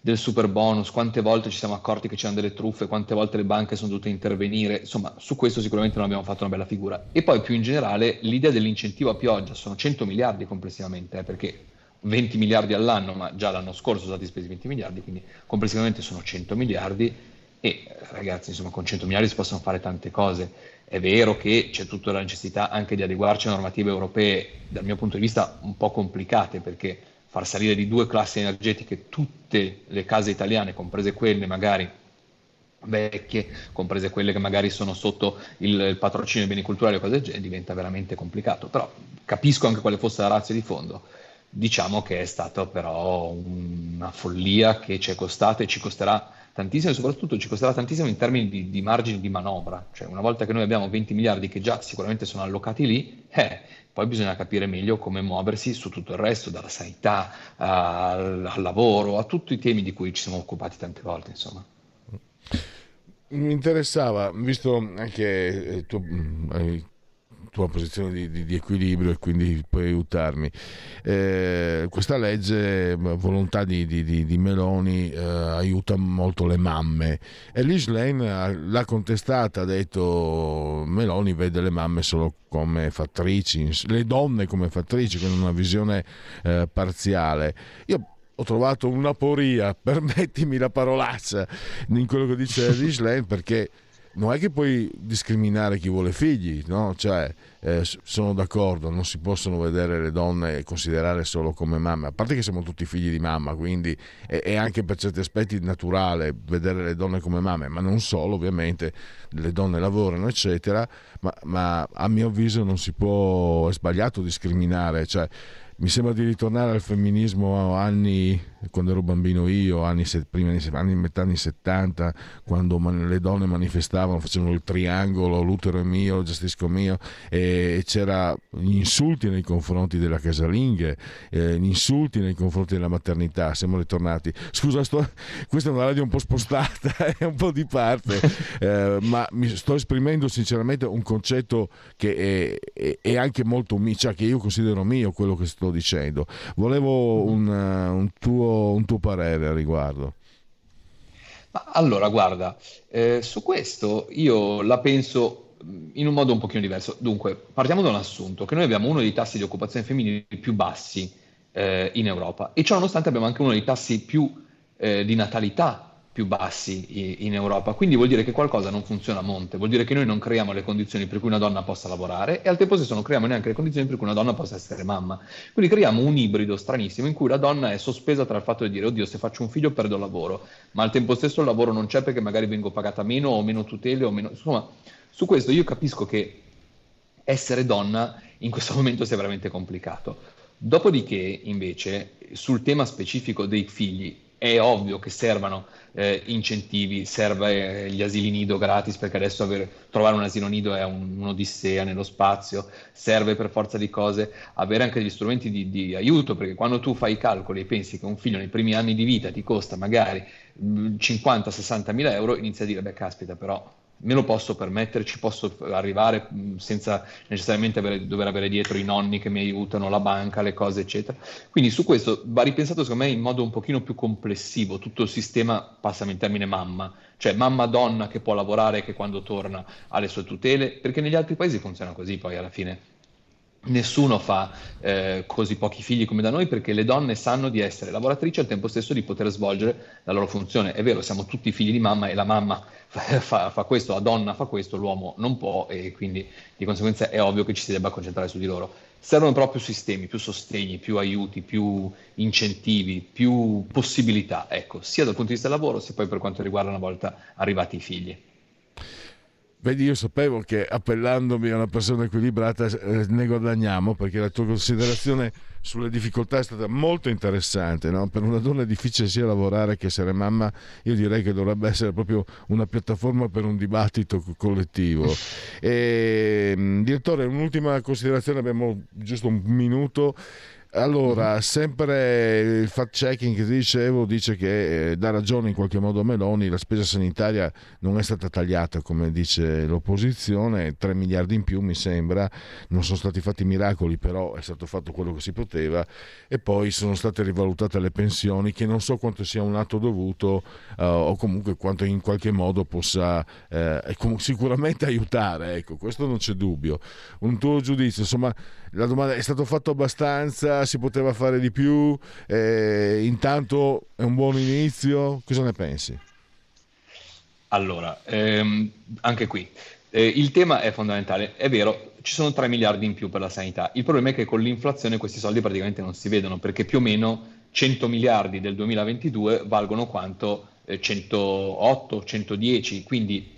del super bonus, quante volte ci siamo accorti che c'erano delle truffe, quante volte le banche sono dovute intervenire, insomma su questo sicuramente non abbiamo fatto una bella figura. E poi più in generale l'idea dell'incentivo a pioggia, sono 100 miliardi complessivamente, eh, perché 20 miliardi all'anno, ma già l'anno scorso sono stati spesi 20 miliardi, quindi complessivamente sono 100 miliardi e ragazzi insomma con 100 miliardi si possono fare tante cose. È vero che c'è tutta la necessità anche di adeguarci a normative europee, dal mio punto di vista un po' complicate, perché far salire di due classi energetiche tutte le case italiane, comprese quelle magari vecchie, comprese quelle che magari sono sotto il, il patrocinio dei beni culturali o cose del genere, diventa veramente complicato. Però capisco anche quale fosse la razza di fondo. Diciamo che è stata però una follia che ci è costata e ci costerà tantissimo e soprattutto ci costerà tantissimo in termini di, di margini di manovra. Cioè una volta che noi abbiamo 20 miliardi che già sicuramente sono allocati lì, eh, poi bisogna capire meglio come muoversi su tutto il resto, dalla sanità al, al lavoro, a tutti i temi di cui ci siamo occupati tante volte, insomma. Mi interessava, visto anche tu hai tua posizione di, di, di, equilibrio e quindi puoi aiutarmi. Eh, questa legge, volontà di, di Meloni, eh, aiuta molto le mamme e Liz l'ha contestata, ha detto Meloni vede le mamme solo come fattrici, le donne come fattrici, con una visione eh, parziale. Io ho trovato una poria, permettimi la parolaccia, in quello che dice Liz perché non è che puoi discriminare chi vuole figli, no? Cioè, eh, sono d'accordo, non si possono vedere le donne e considerare solo come mamme, a parte che siamo tutti figli di mamma, quindi è, è, anche per certi aspetti naturale vedere le donne come mamme, ma non solo, ovviamente, le donne lavorano, eccetera, ma, ma a mio avviso non si può, è sbagliato discriminare, cioè mi sembra di ritornare al femminismo anni quando ero bambino io, anni, prima, anni, metà anni 70, quando le donne manifestavano, facevano il triangolo, l'utero è mio, gestisco mio, e c'era gli insulti nei confronti della casalinghe, eh, gli insulti nei confronti della maternità, siamo ritornati. Scusa, sto, questa è una radio un po' spostata, è un po' di parte, eh, ma mi sto esprimendo sinceramente un concetto che è, è, è anche molto mio, cioè che io considero mio quello che sto dicendo. Volevo un, un tuo un tuo parere a riguardo. Allora, guarda, eh, su questo io la penso in un modo un pochino diverso. Dunque, partiamo da un assunto, che noi abbiamo uno dei tassi di occupazione femminile più bassi eh, in Europa e ciò nonostante abbiamo anche uno dei tassi più eh, di natalità più bassi in Europa, quindi vuol dire che qualcosa non funziona a monte, vuol dire che noi non creiamo le condizioni per cui una donna possa lavorare e al tempo stesso non creiamo neanche le condizioni per cui una donna possa essere mamma. Quindi creiamo un ibrido stranissimo in cui la donna è sospesa tra il fatto di dire oddio se faccio un figlio perdo il lavoro, ma al tempo stesso il lavoro non c'è perché magari vengo pagata meno o meno tutele o meno... Insomma, su questo io capisco che essere donna in questo momento sia veramente complicato. Dopodiché, invece, sul tema specifico dei figli, è ovvio che servano eh, incentivi, serve eh, gli asili nido gratis perché adesso aver, trovare un asilo nido è un, un'odissea nello spazio, serve per forza di cose avere anche degli strumenti di, di, aiuto perché quando tu fai i calcoli e pensi che un figlio nei primi anni di vita ti costa magari 50-60 mila euro, inizi a dire beh caspita però me lo posso permettere, ci posso arrivare senza necessariamente avere, dover avere dietro i nonni che mi aiutano, la banca, le cose, eccetera. Quindi su questo va ripensato secondo me in modo un pochino più complessivo, tutto il sistema, passami il termine mamma, cioè mamma donna che può lavorare che quando torna ha le sue tutele, perché negli altri paesi funziona così poi alla fine Nessuno fa eh, così pochi figli come da noi perché le donne sanno di essere lavoratrici e al tempo stesso di poter svolgere la loro funzione. È vero, siamo tutti figli di mamma e la mamma fa, fa, fa, questo, la donna fa questo, l'uomo non può e quindi di conseguenza è ovvio che ci si debba concentrare su di loro. Servono proprio sistemi, più sostegni, più aiuti, più incentivi, più possibilità, ecco, sia dal punto di vista del lavoro sia poi per quanto riguarda una volta arrivati i figli. Vedi, io sapevo che appellandomi a una persona equilibrata eh, ne guadagniamo perché la tua considerazione sulle difficoltà è stata molto interessante. No? Per una donna è difficile sia lavorare che essere mamma. Io direi che dovrebbe essere proprio una piattaforma per un dibattito collettivo. E, mm, direttore, un'ultima considerazione, abbiamo giusto un minuto. Allora, mhm. sempre il fact checking che dicevo dice che eh, dà ragione in qualche modo a Meloni, la spesa sanitaria non è stata tagliata come dice l'opposizione, 3 miliardi in più mi sembra, non sono stati fatti miracoli, però è stato fatto quello che si poteva e poi sono state rivalutate le pensioni che non so quanto sia un atto dovuto uh, o comunque quanto in qualche modo possa uh, sicuramente aiutare, ecco, questo non c'è dubbio. Un tuo giudizio, insomma, la domanda è stato fatto abbastanza, si poteva fare di più, eh, intanto è un buon inizio, cosa ne pensi? Allora, ehm, anche qui, eh, il tema è fondamentale, è vero, ci sono 3 miliardi in più per la sanità, il problema è che con l'inflazione questi soldi praticamente non si vedono perché più o meno 100 miliardi del 2022 valgono quanto eh, 108, 110, quindi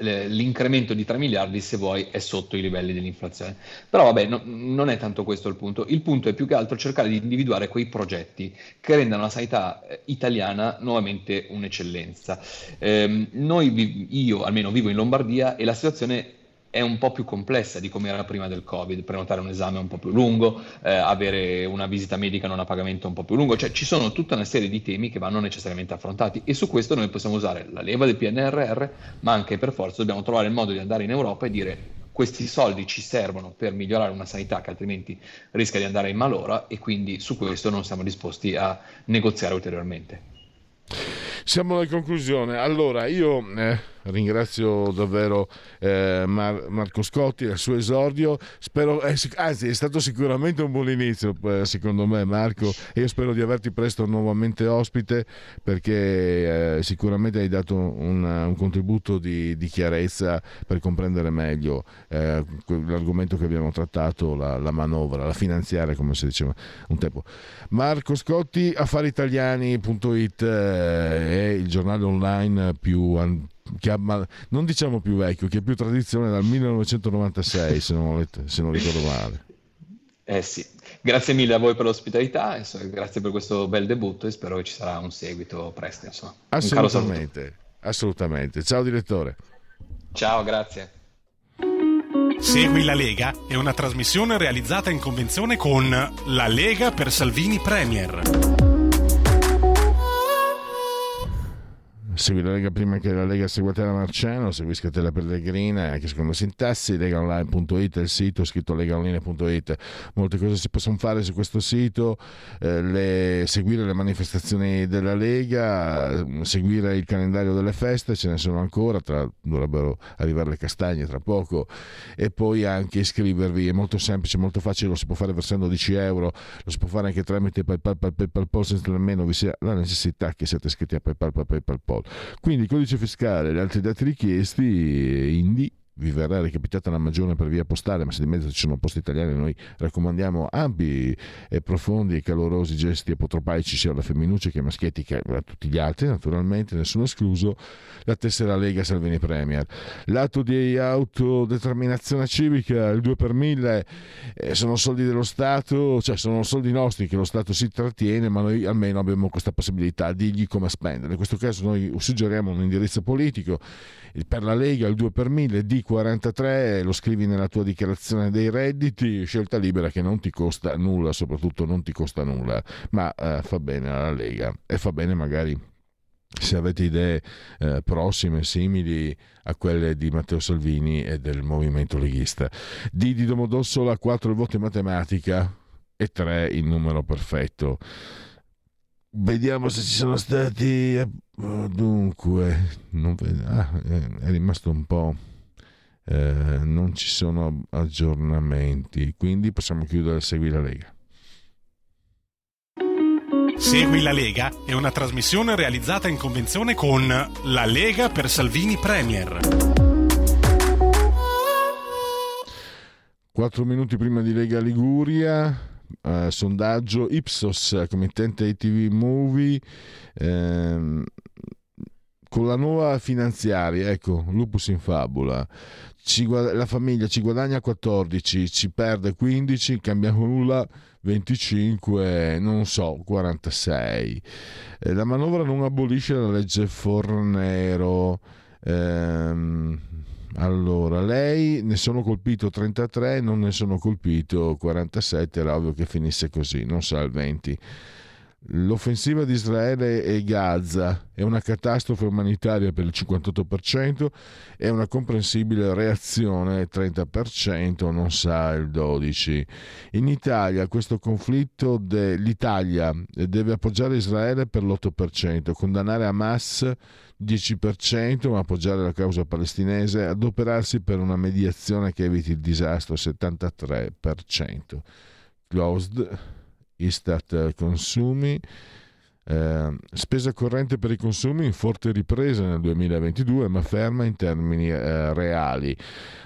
l'incremento di 3 miliardi, se vuoi, è sotto i livelli dell'inflazione. Però vabbè, no, non è tanto questo il punto. Il punto è più che altro cercare di individuare quei progetti che rendano la sanità eh, italiana nuovamente un'eccellenza. Eh, noi, io almeno vivo in Lombardia e la situazione è un po' più complessa di come era prima del Covid, prenotare un esame un po' più lungo, eh, avere una visita medica non a pagamento un po' più lungo, cioè ci sono tutta una serie di temi che vanno necessariamente affrontati e su questo noi possiamo usare la leva del PNRR, ma anche per forza dobbiamo trovare il modo di andare in Europa e dire questi soldi ci servono per migliorare una sanità che altrimenti rischia di andare in malora e quindi su questo non siamo disposti a negoziare ulteriormente. Siamo alla conclusione. Allora, io eh, ringrazio davvero eh, Mar- Marco Scotti al suo esordio. Spero, eh, anzi, è stato sicuramente un buon inizio, eh, secondo me, Marco. E io spero di averti presto nuovamente ospite perché eh, sicuramente hai dato un, un contributo di, di, chiarezza per comprendere meglio eh, l'argomento che abbiamo trattato, la, la, manovra, la finanziaria, come si diceva un tempo. Marco Scotti, affaritaliani.it è il giornale online più che ha, non diciamo più vecchio, che ha più tradizione dal 1996, se non, se non ricordo male. Eh sì, grazie mille a voi per l'ospitalità, grazie per questo bel debutto e spero che ci sarà un seguito presto. Insomma. Assolutamente, assolutamente. Ciao direttore. Ciao, grazie. Segui la Lega è una trasmissione realizzata in convenzione con La Lega per Salvini Premier. Segui la Lega prima che la Lega segua te la Marciano, segui Scatella Pellegrina, che secondo Sintassi, legaonline.it è il sito, scritto legaonline.it. Molte cose si possono fare su questo sito, eh, le, seguire le manifestazioni della Lega, seguire il calendario delle feste, ce ne sono ancora, tra, dovrebbero arrivare le castagne tra poco, e poi anche iscrivervi, è molto semplice, molto facile, lo si può fare versando 10 euro, lo si può fare anche tramite PayPal, PayPal, PayPal, senza nemmeno vi sia la necessità che siate iscritti a PayPal, PayPal, PayPal. Quindi codice fiscale e gli altri dati richiesti, INDI vi verrà recapitata la magione per via postale, ma se di mezzo ci sono posti italiani, noi raccomandiamo ampi e profondi e calorosi gesti apotropaici sia alla femminuccia che ai maschietti che a tutti gli altri, naturalmente, nessuno escluso, la tessera Lega Salvini Premier. L'atto di autodeterminazione civica, il 2 per 1000, eh, sono soldi dello Stato, cioè sono soldi nostri che lo Stato si trattiene, ma noi almeno abbiamo questa possibilità di dirgli come spendere. In questo caso noi suggeriamo un indirizzo politico per la Lega il 2 per 1000 D43 lo scrivi nella tua dichiarazione dei redditi scelta libera che non ti costa nulla soprattutto non ti costa nulla ma eh, fa bene alla Lega e fa bene magari se avete idee eh, prossime, simili a quelle di Matteo Salvini e del movimento leghista. D di Domodossola 4 il voto in matematica e 3 il numero perfetto. Vediamo se ci sono stati. Eh, dunque, non ah, è rimasto un po'. Eh, non ci sono aggiornamenti, quindi possiamo chiudere Segui la Lega. Segui la Lega è una trasmissione realizzata in convenzione con La Lega per Salvini Premier. Quattro minuti prima di Lega Liguria, eh, sondaggio Ipsos, committente ITV Movie, ehm, con la nuova finanziaria, ecco, lupus in fabula, ci, la famiglia ci guadagna 14, ci perde 15, cambiamo nulla 25, non so, 46. Eh, la manovra non abolisce la legge Fornero. Ehm, allora, lei ne sono colpito 33, non ne sono colpito 47, era ovvio che finisse così, non sa il 20. L'offensiva di Israele e Gaza è una catastrofe umanitaria per il 58%, è una comprensibile reazione 30%, non sa il 12%. In Italia questo conflitto, de, l'Italia deve appoggiare Israele per l'8%, condannare Hamas 10%, ma appoggiare la causa palestinese, adoperarsi per una mediazione che eviti il disastro 73%. Closed Istat consumi. Eh, spesa corrente per i consumi in forte ripresa nel 2022 ma ferma in termini eh, reali.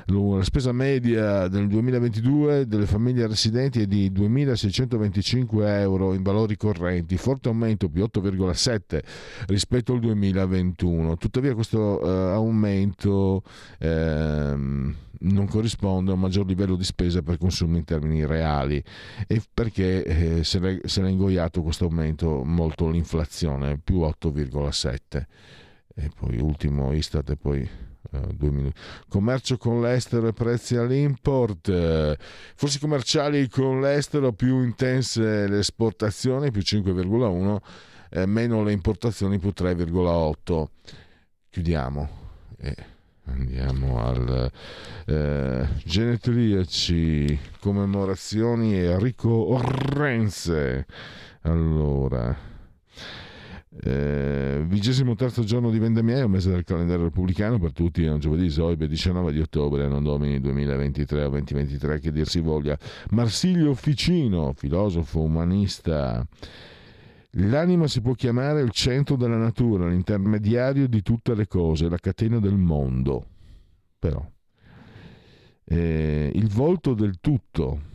La spesa media del 2022 delle famiglie residenti è di 2.625 euro in valori correnti, forte aumento più 8,7 rispetto al 2021. Tuttavia questo eh, aumento ehm, non corrisponde a un maggior livello di spesa per consumi in termini reali e perché eh, se l'è ingoiato questo aumento molto l'inflazione, più 8,7. E poi ultimo Istat e poi minuti. Commercio con l'estero e prezzi all'import. Forse commerciali con l'estero più intense le esportazioni, più 5,1, eh, meno le importazioni, più 3,8. Chiudiamo. Eh. Andiamo al eh, genetriaci, commemorazioni e ricorrenze. Allora, eh, vigesimo terzo giorno di vendemmiaio, mese del calendario repubblicano per tutti, è un giovedì Zoibe 19 di ottobre, non domini 2023 o 2023 che dir si voglia. Marsilio Ficino, filosofo umanista L'anima si può chiamare il centro della natura, l'intermediario di tutte le cose, la catena del mondo. Però eh, il volto del tutto.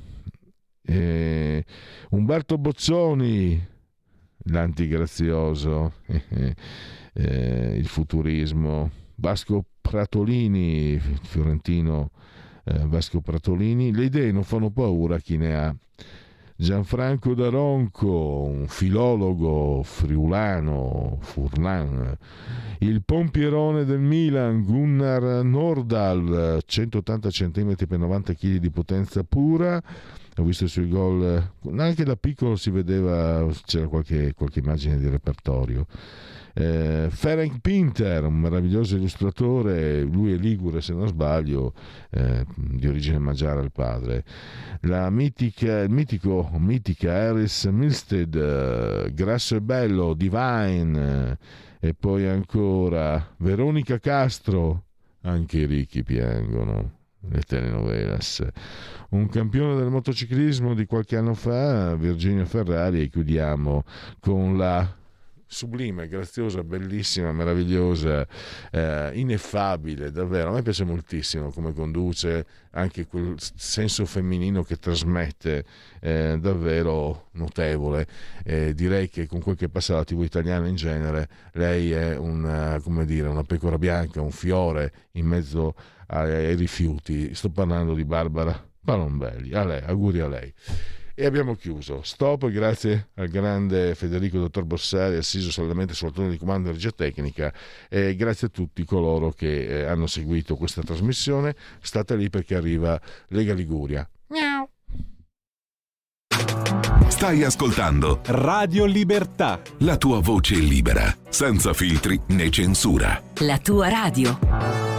Eh, Umberto Bozzoni, l'antigrazioso, eh, il futurismo. Vasco Pratolini, fiorentino eh, Vasco Pratolini, le idee non fanno paura a chi ne ha. Gianfranco Daronco, un filologo friulano, Furlan, il pompierone del Milan, Gunnar Nordal, 180 cm per 90 kg di potenza pura, ho visto i suoi gol, anche da piccolo si vedeva, c'era qualche, qualche immagine di repertorio. Eh, Ferenc Pinter, un meraviglioso illustratore, lui è ligure se non sbaglio, eh, di origine magiara il padre. La mitica, mitico, mitica Harris Milstead, eh, Grasso e Bello, Divine, eh, e poi ancora Veronica Castro, anche i ricchi piangono le telenovelas. Un campione del motociclismo di qualche anno fa, Virginia Ferrari, e chiudiamo con la sublime, graziosa, bellissima, meravigliosa, eh, ineffabile, davvero. A me piace moltissimo come conduce, anche quel senso femminino che trasmette, eh, davvero notevole. Eh, direi che con quel che passa alla TV italiana in genere, lei è una, dire, una pecora bianca, un fiore in mezzo ai, ai rifiuti. Sto parlando di Barbara Palombelli. A lei, auguri a lei. E abbiamo chiuso. Stop, grazie al grande Federico Dottor Borsari, assiso saldamente sul turno di comando di regia tecnica e grazie a tutti coloro che eh, hanno seguito questa trasmissione. State lì perché arriva Lega Liguria. Miau. Stai ascoltando Radio Libertà. La tua voce libera, senza filtri né censura. La tua radio.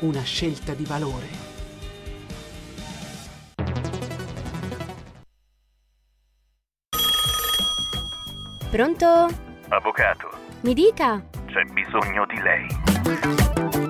una scelta di valore. Pronto? Avvocato, Mi dica. c'è bisogno di lei.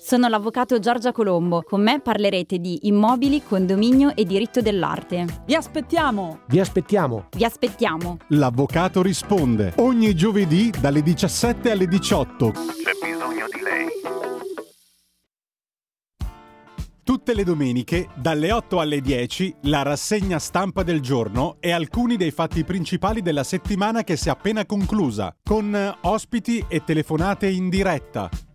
Sono l'avvocato Giorgia Colombo. Con me parlerete di immobili, condominio e diritto dell'arte. Vi aspettiamo! Vi aspettiamo! Vi aspettiamo! L'avvocato risponde ogni giovedì dalle 17 alle 18. C'è bisogno di lei. Tutte le domeniche, dalle 8 alle 10, la rassegna stampa del giorno e alcuni dei fatti principali della settimana che si è appena conclusa, con ospiti e telefonate in diretta.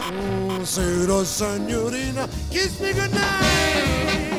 Mm, say the senorina, kiss me goodnight.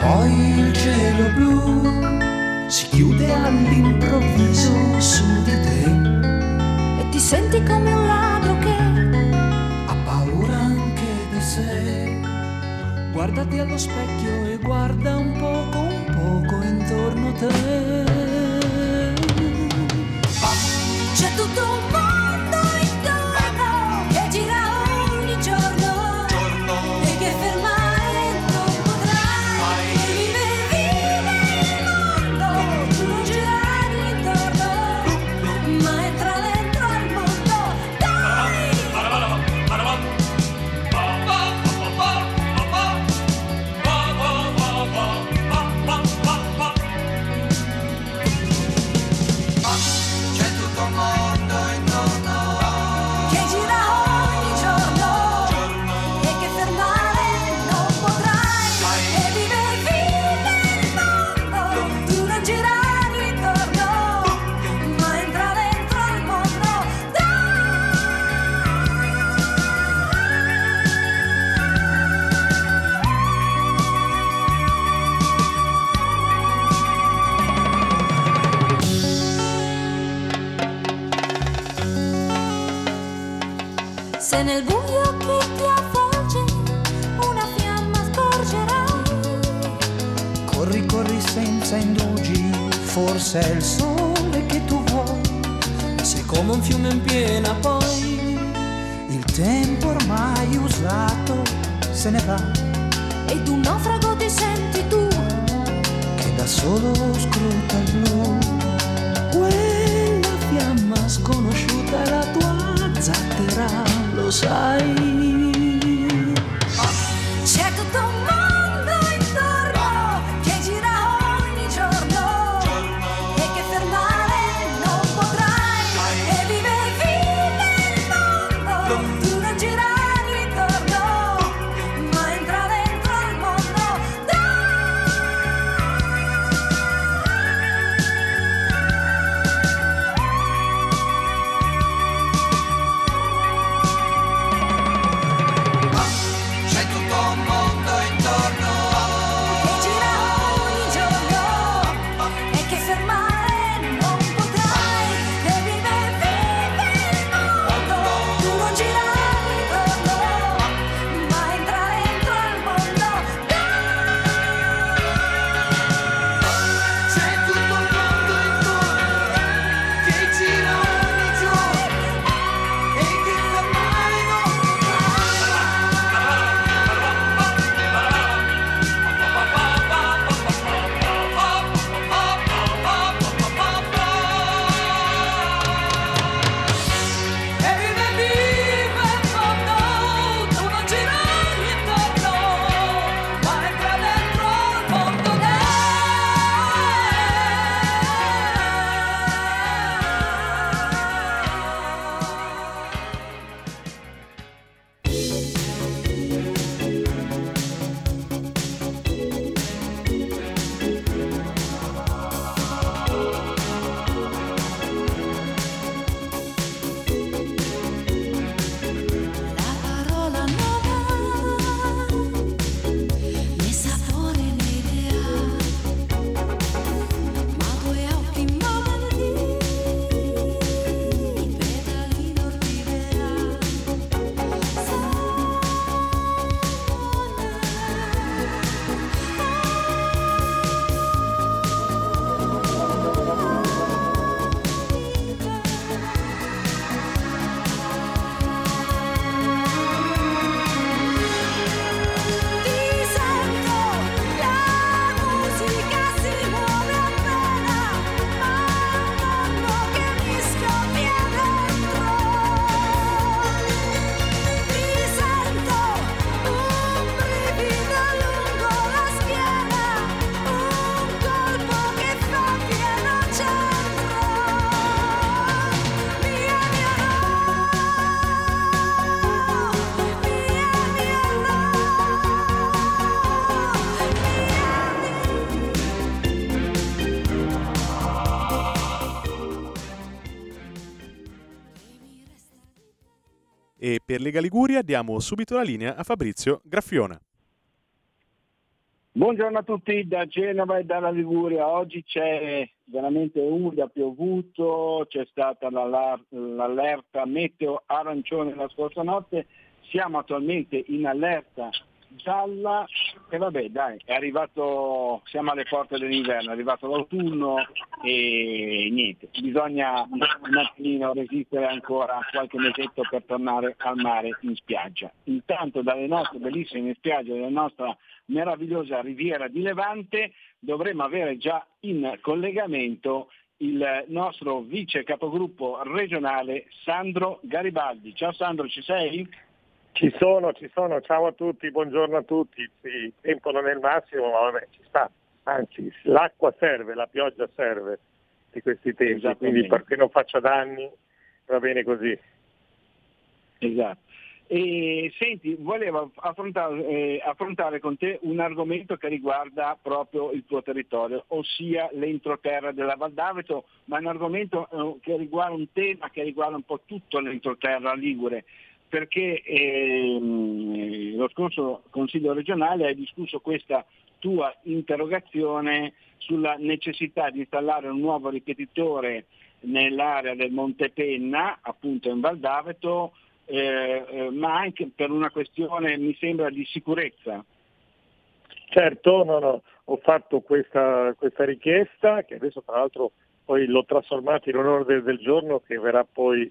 Poi il cielo blu si chiude all'improvviso su di te E ti senti come un ladro che ha paura anche di sé, guardati allo specchio e guarda un poco, un poco intorno a te. c'è tutto un mondo è il sole che tu vuoi. E se come un fiume in piena poi il tempo ormai usato se ne va. Ed un naufrago ti senti tu, che da solo scruta il blu. Quella fiamma sconosciuta è la tua zattera, lo sai. Per Lega Liguria diamo subito la linea a Fabrizio Graffiona. Buongiorno a tutti da Genova e dalla Liguria. Oggi c'è veramente umida, piovuto, c'è stata l'allerta meteo arancione la scorsa notte, siamo attualmente in allerta gialla e vabbè dai, è arrivato, siamo alle porte dell'inverno, è arrivato l'autunno e niente, bisogna un attimino resistere ancora qualche mesetto per tornare al mare in spiaggia. Intanto dalle nostre bellissime spiagge della nostra meravigliosa riviera di Levante dovremmo avere già in collegamento il nostro vice capogruppo regionale Sandro Garibaldi. Ciao Sandro, ci sei? Ci sono, ci sono, ciao a tutti, buongiorno a tutti. Il tempo non è il massimo, ma vabbè, ci sta. Anzi, l'acqua serve, la pioggia serve di questi tempi, quindi perché non faccia danni va bene così. Esatto. E senti, volevo affrontare, eh, affrontare con te un argomento che riguarda proprio il tuo territorio, ossia l'entroterra della Val d'Aveto, ma è un argomento eh, che riguarda un tema che riguarda un po' tutto l'entroterra ligure, perché ehm, lo scorso Consiglio regionale ha discusso questa tua interrogazione sulla necessità di installare un nuovo ripetitore nell'area del Monte Penna, appunto in Val d'Aveto, eh, eh, ma anche per una questione, mi sembra, di sicurezza. Certo, no, no, ho fatto questa, questa richiesta che adesso tra l'altro poi l'ho trasformata in un ordine del giorno che verrà poi eh,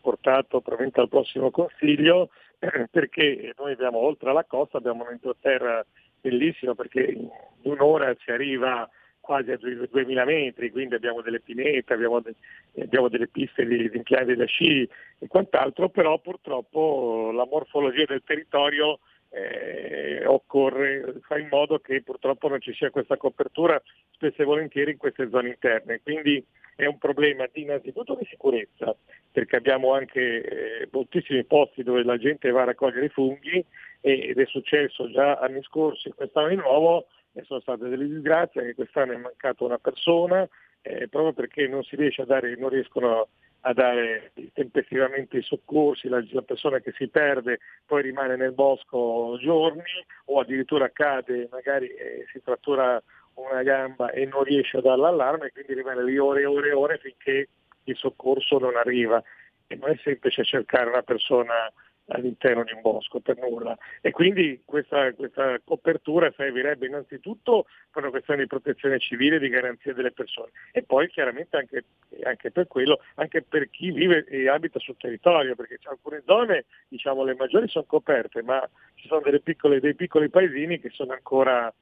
portato probabilmente al prossimo Consiglio perché noi abbiamo oltre alla costa abbiamo un'entroterra bellissima perché in un'ora si arriva quasi a 2000 metri, quindi abbiamo delle pinete, abbiamo, de- abbiamo delle piste di, di impianti da sci e quant'altro, però purtroppo la morfologia del territorio eh, occorre, fa in modo che purtroppo non ci sia questa copertura spesso e volentieri in queste zone interne. Quindi è un problema di, innanzitutto di sicurezza, perché abbiamo anche eh, moltissimi posti dove la gente va a raccogliere i funghi e- ed è successo già anni scorsi, quest'anno di nuovo, e sono state delle disgrazie, anche quest'anno è mancata una persona, eh, proprio perché non dare, non riescono a dare tempestivamente i soccorsi, la, la persona che si perde poi rimane nel bosco giorni o addirittura cade, magari eh, si frattura una gamba e non riesce a dare l'allarme, quindi rimane lì ore e ore e ore finché il soccorso non arriva. E non è semplice cercare una persona all'interno di un bosco per nulla. E quindi questa, questa copertura servirebbe innanzitutto per una questione di protezione civile di garanzia delle persone e poi chiaramente anche, anche per quello, anche per chi vive e abita sul territorio, perché alcune zone, diciamo le maggiori sono coperte, ma ci sono piccole, dei piccoli paesini che sono ancora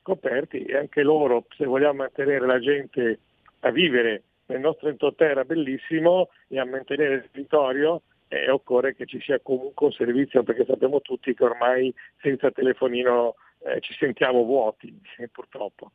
scoperti e anche loro, se vogliamo mantenere la gente a vivere nel nostro entroterra bellissimo e a mantenere il territorio, eh, occorre che ci sia comunque un servizio perché sappiamo tutti che ormai senza telefonino eh, ci sentiamo vuoti, eh, purtroppo.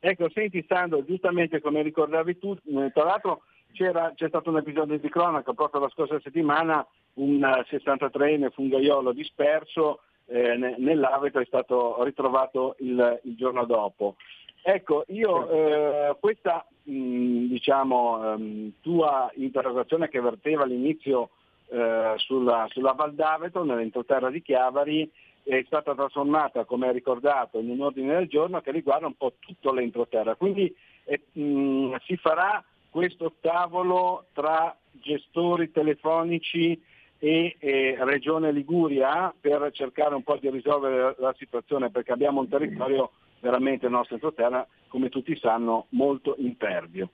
Ecco, senti Sandro, giustamente come ricordavi tu, eh, tra l'altro c'è stato un episodio di cronaca proprio la scorsa settimana, un 63enne fungaiolo disperso eh, ne- nell'abito è stato ritrovato il, il giorno dopo. Ecco, io eh, questa mh, diciamo, ehm, tua interrogazione che verteva all'inizio eh, sulla, sulla Val d'Aveto, nell'entroterra di Chiavari, è stata trasformata, come hai ricordato, in un ordine del giorno che riguarda un po' tutto l'entroterra. Quindi eh, mh, si farà questo tavolo tra gestori telefonici e eh, Regione Liguria per cercare un po' di risolvere la, la situazione, perché abbiamo un territorio veramente il nostro entroterra, come tutti sanno, molto impervio.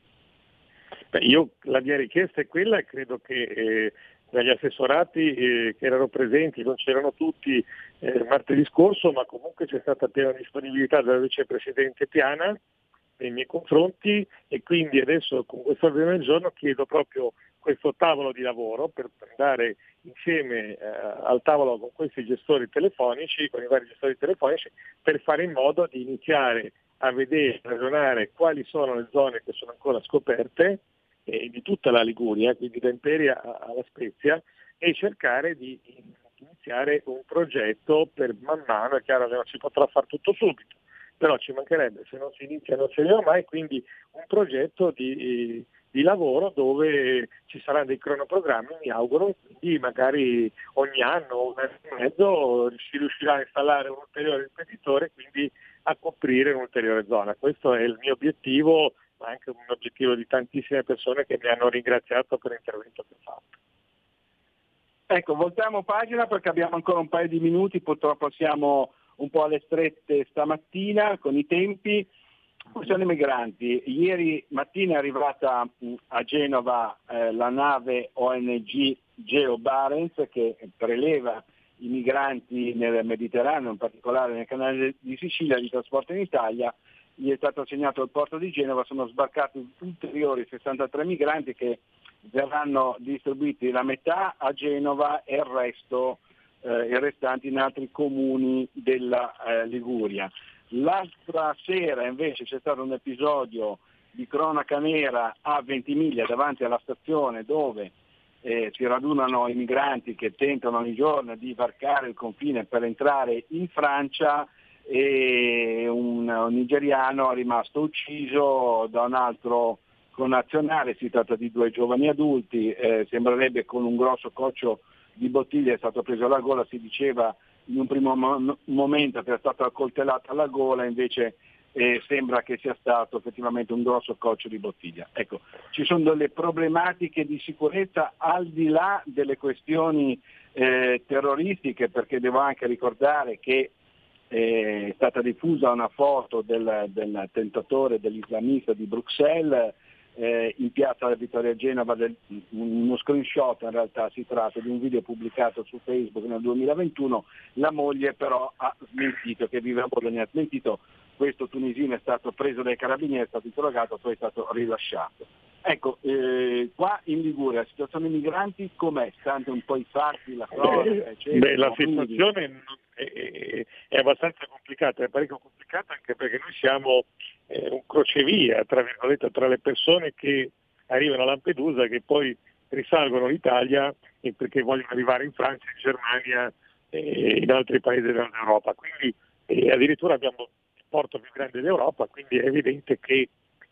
Beh, io la mia richiesta è quella e credo che eh, dagli assessorati eh, che erano presenti, non c'erano tutti eh, martedì scorso, ma comunque c'è stata piena disponibilità della vicepresidente Piana nei miei confronti e quindi adesso con questo ordine del giorno chiedo proprio questo tavolo di lavoro per andare insieme eh, al tavolo con questi gestori telefonici, con i vari gestori telefonici, per fare in modo di iniziare a vedere, a ragionare quali sono le zone che sono ancora scoperte eh, di tutta la Liguria, quindi da Imperia alla Spezia, e cercare di iniziare un progetto per man mano, è chiaro che non si potrà fare tutto subito, però ci mancherebbe, se non si inizia non si arriva mai, quindi un progetto di, di lavoro dove ci saranno dei cronoprogrammi, mi auguro, quindi magari ogni anno, un anno e mezzo si riuscirà a installare un ulteriore imprenditore e quindi a coprire un'ulteriore zona. Questo è il mio obiettivo, ma anche un obiettivo di tantissime persone che mi hanno ringraziato per l'intervento che ho fatto. Ecco, voltiamo pagina perché abbiamo ancora un paio di minuti, purtroppo siamo un po' alle strette stamattina con i tempi. Questione migranti. Ieri mattina è arrivata mh, a Genova eh, la nave ONG Geo Barents che preleva i migranti nel Mediterraneo, in particolare nel canale di Sicilia, li trasporta in Italia. Gli è stato assegnato il porto di Genova, sono sbarcati ulteriori 63 migranti che verranno distribuiti la metà a Genova e il resto, eh, i restanti in altri comuni della eh, Liguria. L'altra sera invece c'è stato un episodio di cronaca nera a Ventimiglia davanti alla stazione dove eh, si radunano i migranti che tentano ogni giorno di varcare il confine per entrare in Francia e un, un nigeriano è rimasto ucciso da un altro connazionale, si tratta di due giovani adulti, eh, sembrerebbe con un grosso coccio di bottiglie è stato preso alla gola, si diceva in un primo mo- momento è stato accoltellato alla gola, invece eh, sembra che sia stato effettivamente un grosso coccio di bottiglia. Ecco, ci sono delle problematiche di sicurezza al di là delle questioni eh, terroristiche, perché devo anche ricordare che eh, è stata diffusa una foto del, del tentatore dell'islamista di Bruxelles eh, in piazza Vittoria Genova, del, uno screenshot in realtà si tratta di un video pubblicato su Facebook nel 2021, la moglie però ha smentito, che vive a Bologna, ha smentito questo tunisino è stato preso dai carabinieri, è stato interrogato, poi è stato rilasciato. Ecco, eh, qua in Liguria la situazione dei migranti com'è? Stante un po' i fatti, la cronaca, eccetera? Beh, la situazione è, è abbastanza complicata, è parecchio complicata anche perché noi siamo eh, un crocevia, tra virgolette, tra le persone che arrivano a Lampedusa che poi risalgono l'Italia e perché vogliono arrivare in Francia, in Germania e in altri paesi dell'Europa. Quindi eh, addirittura abbiamo il porto più grande d'Europa, quindi è evidente che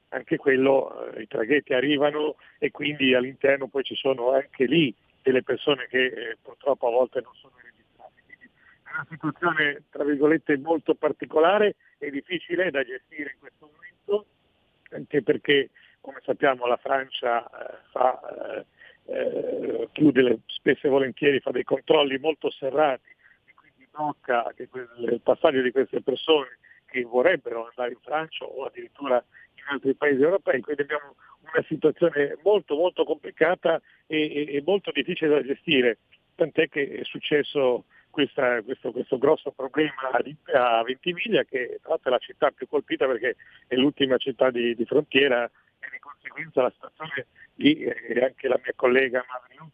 anche quello, eh, i traghetti arrivano e quindi all'interno poi ci sono anche lì delle persone che eh, purtroppo a volte non sono registrate. Quindi è una situazione tra virgolette molto particolare e difficile da gestire in questo momento, anche perché come sappiamo la Francia eh, fa, eh, eh, chiude le, spesso e volentieri, fa dei controlli molto serrati e quindi blocca il passaggio di queste persone che vorrebbero andare in Francia o addirittura altri paesi europei, quindi abbiamo una situazione molto molto complicata e, e, e molto difficile da gestire, tant'è che è successo questa, questo, questo, grosso problema a Ventimiglia che tra l'altro è la città più colpita perché è l'ultima città di, di frontiera e di conseguenza la situazione lì e anche la mia collega Marilyn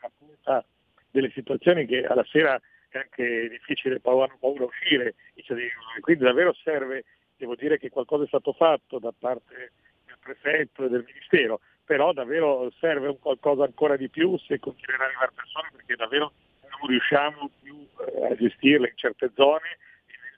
racconta delle situazioni che alla sera è anche difficile, hanno paura uscire. I cittadini, quindi davvero serve, devo dire che qualcosa è stato fatto da parte del prefetto e del ministero, però davvero serve un qualcosa ancora di più se continueranno ad arrivare persone perché davvero non riusciamo più eh, a gestirle in certe zone.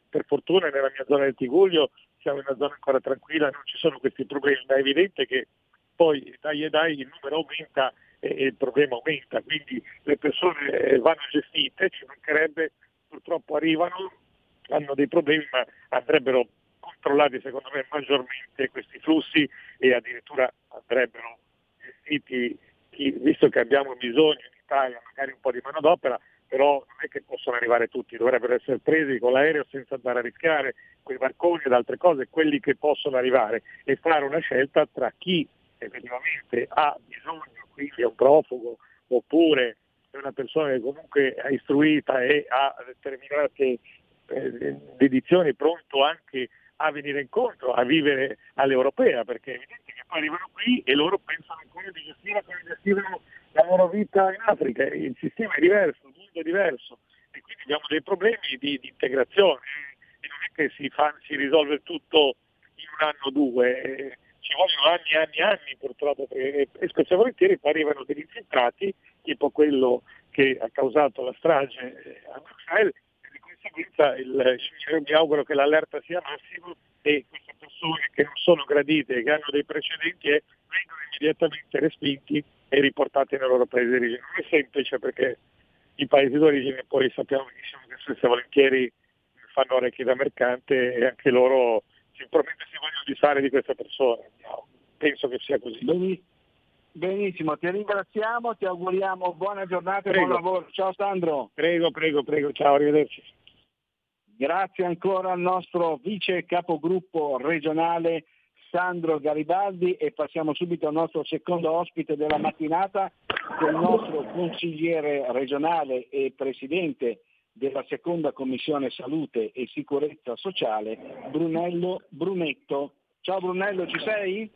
Per fortuna nella mia zona del Tiguglio siamo in una zona ancora tranquilla, non ci sono questi problemi, ma è evidente che poi dai e dai il numero aumenta e il problema aumenta, quindi le persone eh, vanno gestite, ci mancherebbe, purtroppo arrivano, hanno dei problemi, ma andrebbero controllati secondo me maggiormente questi flussi e addirittura andrebbero gestiti, visto che abbiamo bisogno in Italia magari un po' di manodopera, però non è che possono arrivare tutti, dovrebbero essere presi con l'aereo senza andare a rischiare quei barconi ed altre cose, quelli che possono arrivare e fare una scelta tra chi effettivamente ha bisogno, quindi è un profugo, oppure è una persona che comunque è istruita e ha determinate eh, dedizioni, pronto anche a venire incontro, a vivere all'europea, perché è evidente che poi arrivano qui e loro pensano ancora di gestire come gestivano la loro vita in Africa, il sistema è diverso, il mondo è diverso. E quindi abbiamo dei problemi di, di integrazione e non è che si, fa, si risolve tutto in un anno o due, ci vogliono anni e anni e anni purtroppo, perché e spesso e volentieri poi arrivano degli infiltrati, tipo quello che ha causato la strage a Bruxelles, e conseguenza il, mi auguro che l'allerta sia massimo e queste persone che non sono gradite e che hanno dei precedenti e vengono immediatamente respinti e riportati nel loro paese d'origine. Non è semplice perché i paesi d'origine poi sappiamo benissimo che spesso e volentieri fanno orecchie da mercante e anche loro sicuramente si vogliono disfare di queste persone. No, penso che sia così. Benissimo, ti ringraziamo, ti auguriamo buona giornata e Prego. buon lavoro. Ciao Sandro. Prego, prego, prego, ciao, arrivederci. Grazie ancora al nostro vice capogruppo regionale Sandro Garibaldi e passiamo subito al nostro secondo ospite della mattinata, che è il nostro consigliere regionale e presidente della seconda commissione salute e sicurezza sociale, Brunello Brunetto. Ciao Brunello, ci sei?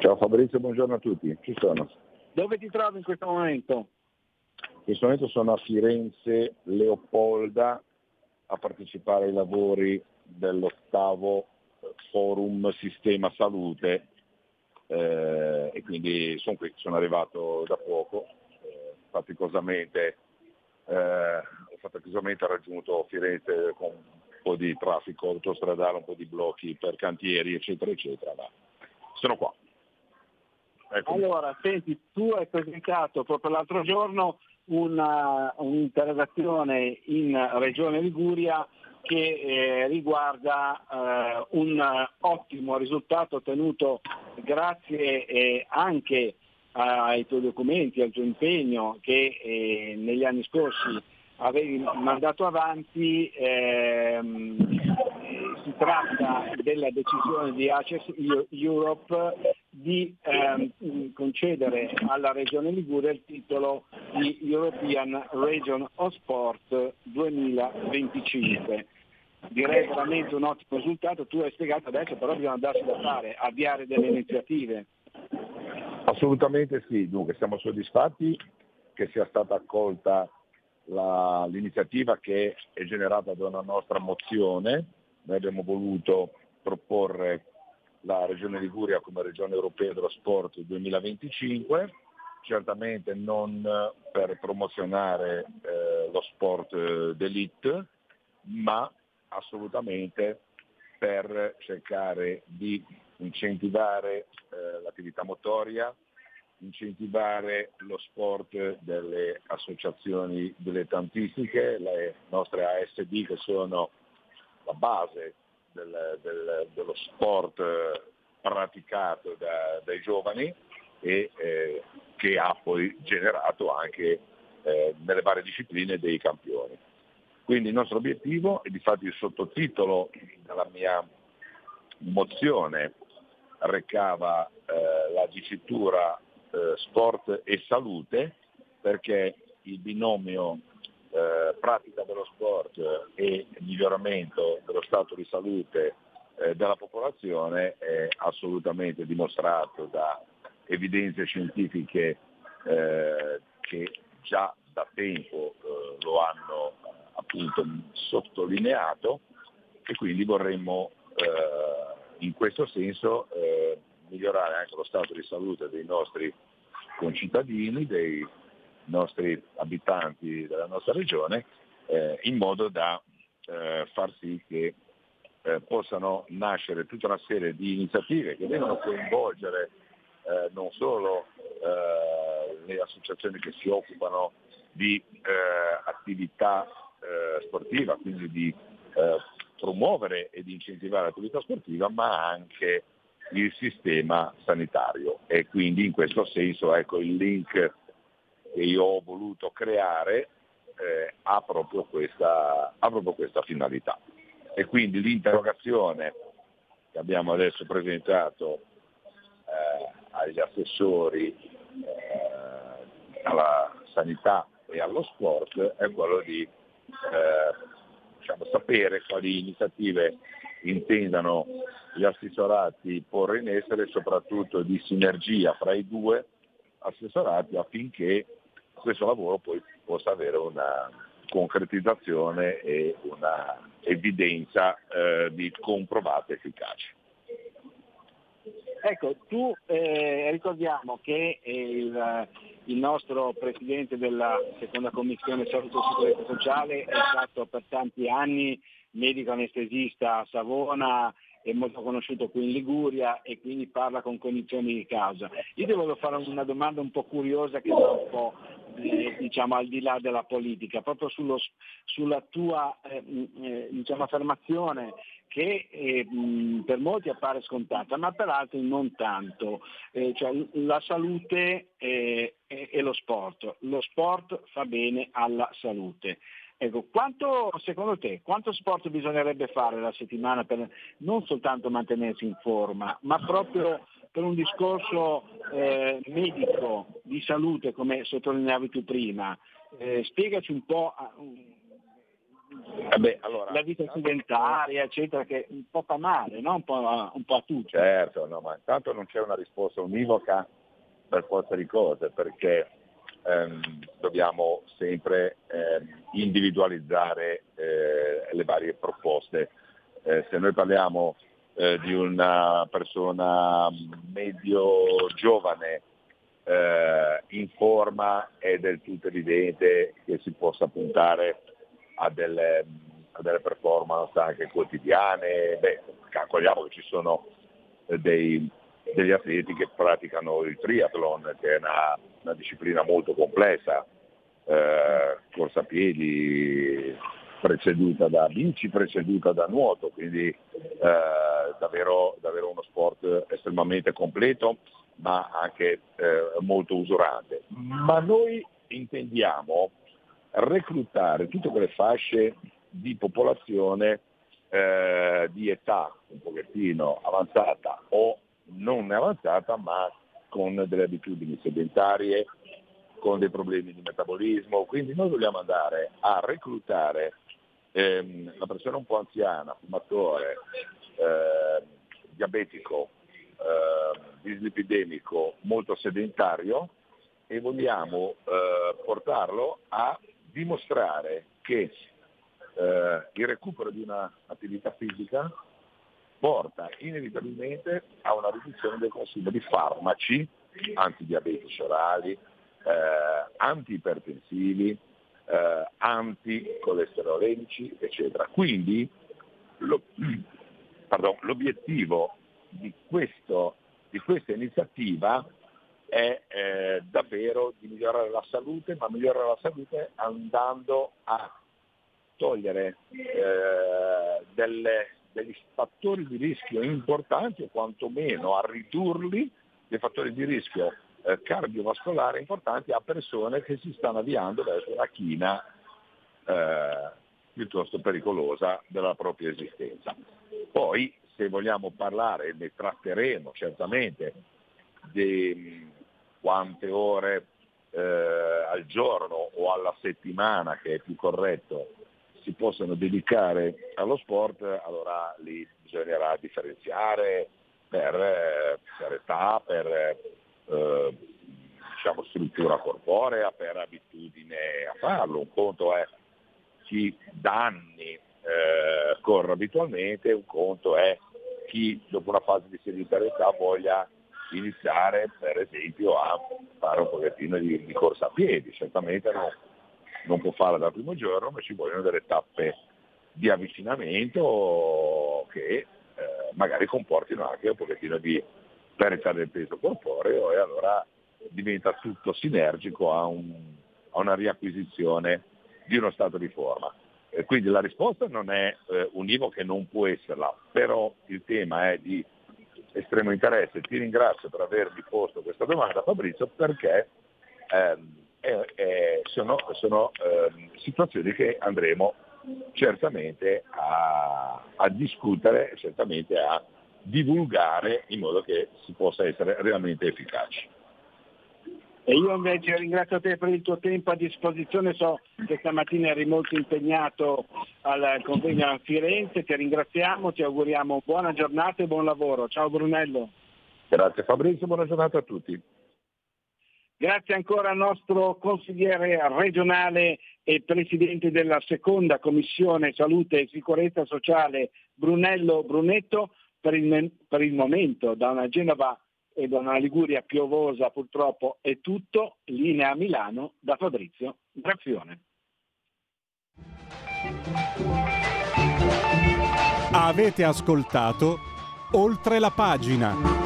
Ciao Fabrizio, buongiorno a tutti, ci sono. Dove ti trovi in questo momento? In questo momento sono a Firenze, Leopolda, a partecipare ai lavori dell'ottavo eh, forum Sistema Salute eh, e quindi sono qui, sono arrivato da poco, eh, faticosamente, eh, ho faticosamente raggiunto Firenze con un po' di traffico autostradale, un po' di blocchi per cantieri eccetera eccetera, ma sono qua. Eccomi. Allora, senti, tu hai presentato proprio l'altro giorno una- un'interrogazione in Regione Liguria che eh, riguarda eh, un eh, ottimo risultato ottenuto grazie eh, anche ai tuoi documenti, al tuo impegno che eh, negli anni scorsi avevi mandato avanti. ehm, eh, si tratta della decisione di Access Europe di ehm, concedere alla Regione Liguria il titolo di European Region of Sport 2025. Direi veramente un ottimo risultato, tu hai spiegato adesso però bisogna darsi da fare, avviare delle iniziative. Assolutamente sì, dunque siamo soddisfatti che sia stata accolta la- l'iniziativa che è generata da una nostra mozione. Noi abbiamo voluto proporre la Regione Liguria come Regione Europea dello Sport 2025, certamente non per promozionare eh, lo sport eh, d'elite, ma assolutamente per cercare di incentivare eh, l'attività motoria, incentivare lo sport delle associazioni dilettantistiche, le nostre ASD che sono la base del- del- dello sport eh, praticato da- dai giovani e eh, che ha poi generato anche eh, nelle varie discipline dei campioni. Quindi il nostro obiettivo, e difatti il sottotitolo della mia mozione recava eh, la dicitura eh, sport e salute perché il binomio eh, pratica dello sport e miglioramento dello stato di salute eh, della popolazione è assolutamente dimostrato da evidenze scientifiche eh, che già da tempo eh, lo hanno appunto sottolineato e quindi vorremmo eh, in questo senso eh, migliorare anche lo stato di salute dei nostri concittadini, dei nostri abitanti della nostra regione, eh, in modo da eh, far sì che eh, possano nascere tutta una serie di iniziative che devono coinvolgere eh, non solo eh, le associazioni che si occupano di eh, attività sportiva, quindi di promuovere e di incentivare l'attività sportiva, ma anche il sistema sanitario. E quindi in questo senso ecco, il link che io ho voluto creare eh, ha, proprio questa, ha proprio questa finalità. E quindi l'interrogazione che abbiamo adesso presentato eh, agli assessori eh, alla sanità e allo sport è quello di eh, diciamo, sapere quali iniziative intendano gli assessorati porre in essere, soprattutto di sinergia fra i due assessorati affinché questo lavoro poi possa avere una concretizzazione e una evidenza eh, di comprovata efficacia. Ecco, tu eh, ricordiamo che eh, il, il nostro Presidente della seconda Commissione Salute e Sicurezza Sociale è stato per tanti anni medico anestesista a Savona è molto conosciuto qui in Liguria e quindi parla con cognizione di causa. Io ti volevo fare una domanda un po' curiosa che va un po' eh, diciamo, al di là della politica, proprio sullo, sulla tua eh, eh, diciamo, affermazione che eh, per molti appare scontata, ma per altri non tanto. Eh, cioè, la salute eh, e lo sport. Lo sport fa bene alla salute. Ecco, quanto, secondo te, quanto sport bisognerebbe fare la settimana per non soltanto mantenersi in forma, ma proprio per un discorso eh, medico, di salute, come sottolineavi tu prima? Eh, spiegaci un po' Vabbè, allora, la vita sedentaria, eccetera, che un po' fa male, no? un, po', a- un po' a tutti. Certo, no, ma intanto non c'è una risposta univoca per forza di cose, perché ehm, dobbiamo sempre ehm, individualizzare eh, le varie proposte. Eh, se noi parliamo eh, di una persona medio giovane eh, in forma è del tutto evidente che si possa puntare a delle, a delle performance anche quotidiane. Beh, calcoliamo che ci sono eh, dei, degli atleti che praticano il triathlon, che è una, una disciplina molto complessa, eh, corsa a piedi preceduta da bici, preceduta da nuoto, quindi eh, davvero, davvero uno sport estremamente completo ma anche eh, molto usurante. Ma noi intendiamo reclutare tutte quelle fasce di popolazione eh, di età un pochettino avanzata o non avanzata, ma con delle abitudini sedentarie, con dei problemi di metabolismo. Quindi noi vogliamo andare a reclutare ehm, la persona un po' anziana, fumatore, eh, diabetico, eh, dislipidemico, molto sedentario e vogliamo eh, portarlo a dimostrare che eh, il recupero di un'attività fisica porta inevitabilmente a una riduzione del consumo di farmaci antidiabetici orali, eh, antiipertensivi, eh, anticolesterolemici, eccetera. Quindi lo- pardon, l'obiettivo di, questo, di questa iniziativa è eh, davvero di migliorare la salute, ma migliorare la salute andando a togliere eh, delle- degli fattori di rischio importanti o quantomeno a ridurli dei fattori di rischio eh, cardiovascolare importanti a persone che si stanno avviando verso la china eh, piuttosto pericolosa della propria esistenza. Poi se vogliamo parlare, ne tratteremo certamente di quante ore eh, al giorno o alla settimana, che è più corretto, si possono dedicare allo sport, allora lì bisognerà differenziare per, eh, per età, per eh, diciamo, struttura corporea, per abitudine a farlo. Un conto è chi da anni eh, corre abitualmente, un conto è chi dopo una fase di sedentarietà voglia iniziare per esempio a fare un pochettino di, di corsa a piedi, certamente non, non può farla dal primo giorno, ma ci vogliono delle tappe di avvicinamento che eh, magari comportino anche un pochettino di perdita del peso corporeo e allora diventa tutto sinergico a, un- a una riacquisizione di uno stato di forma. E quindi la risposta non è eh, univoca e non può esserla, però il tema è di estremo interesse. Ti ringrazio per avermi posto questa domanda Fabrizio perché ehm, è- è- sono, sono, ehm, situazioni che andremo certamente a, a discutere, certamente a divulgare in modo che si possa essere realmente efficaci. E io invece ringrazio te per il tuo tempo a disposizione, so che stamattina eri molto impegnato al convegno a Firenze, ti ringraziamo, ti auguriamo buona giornata e buon lavoro. Ciao Brunello. Grazie Fabrizio, buona giornata a tutti. Grazie ancora al nostro consigliere regionale e presidente della seconda commissione salute e sicurezza sociale Brunello Brunetto per il, per il momento da una Genova e da una Liguria piovosa purtroppo è tutto, linea a Milano da Fabrizio Graffione. Avete ascoltato Oltre la pagina.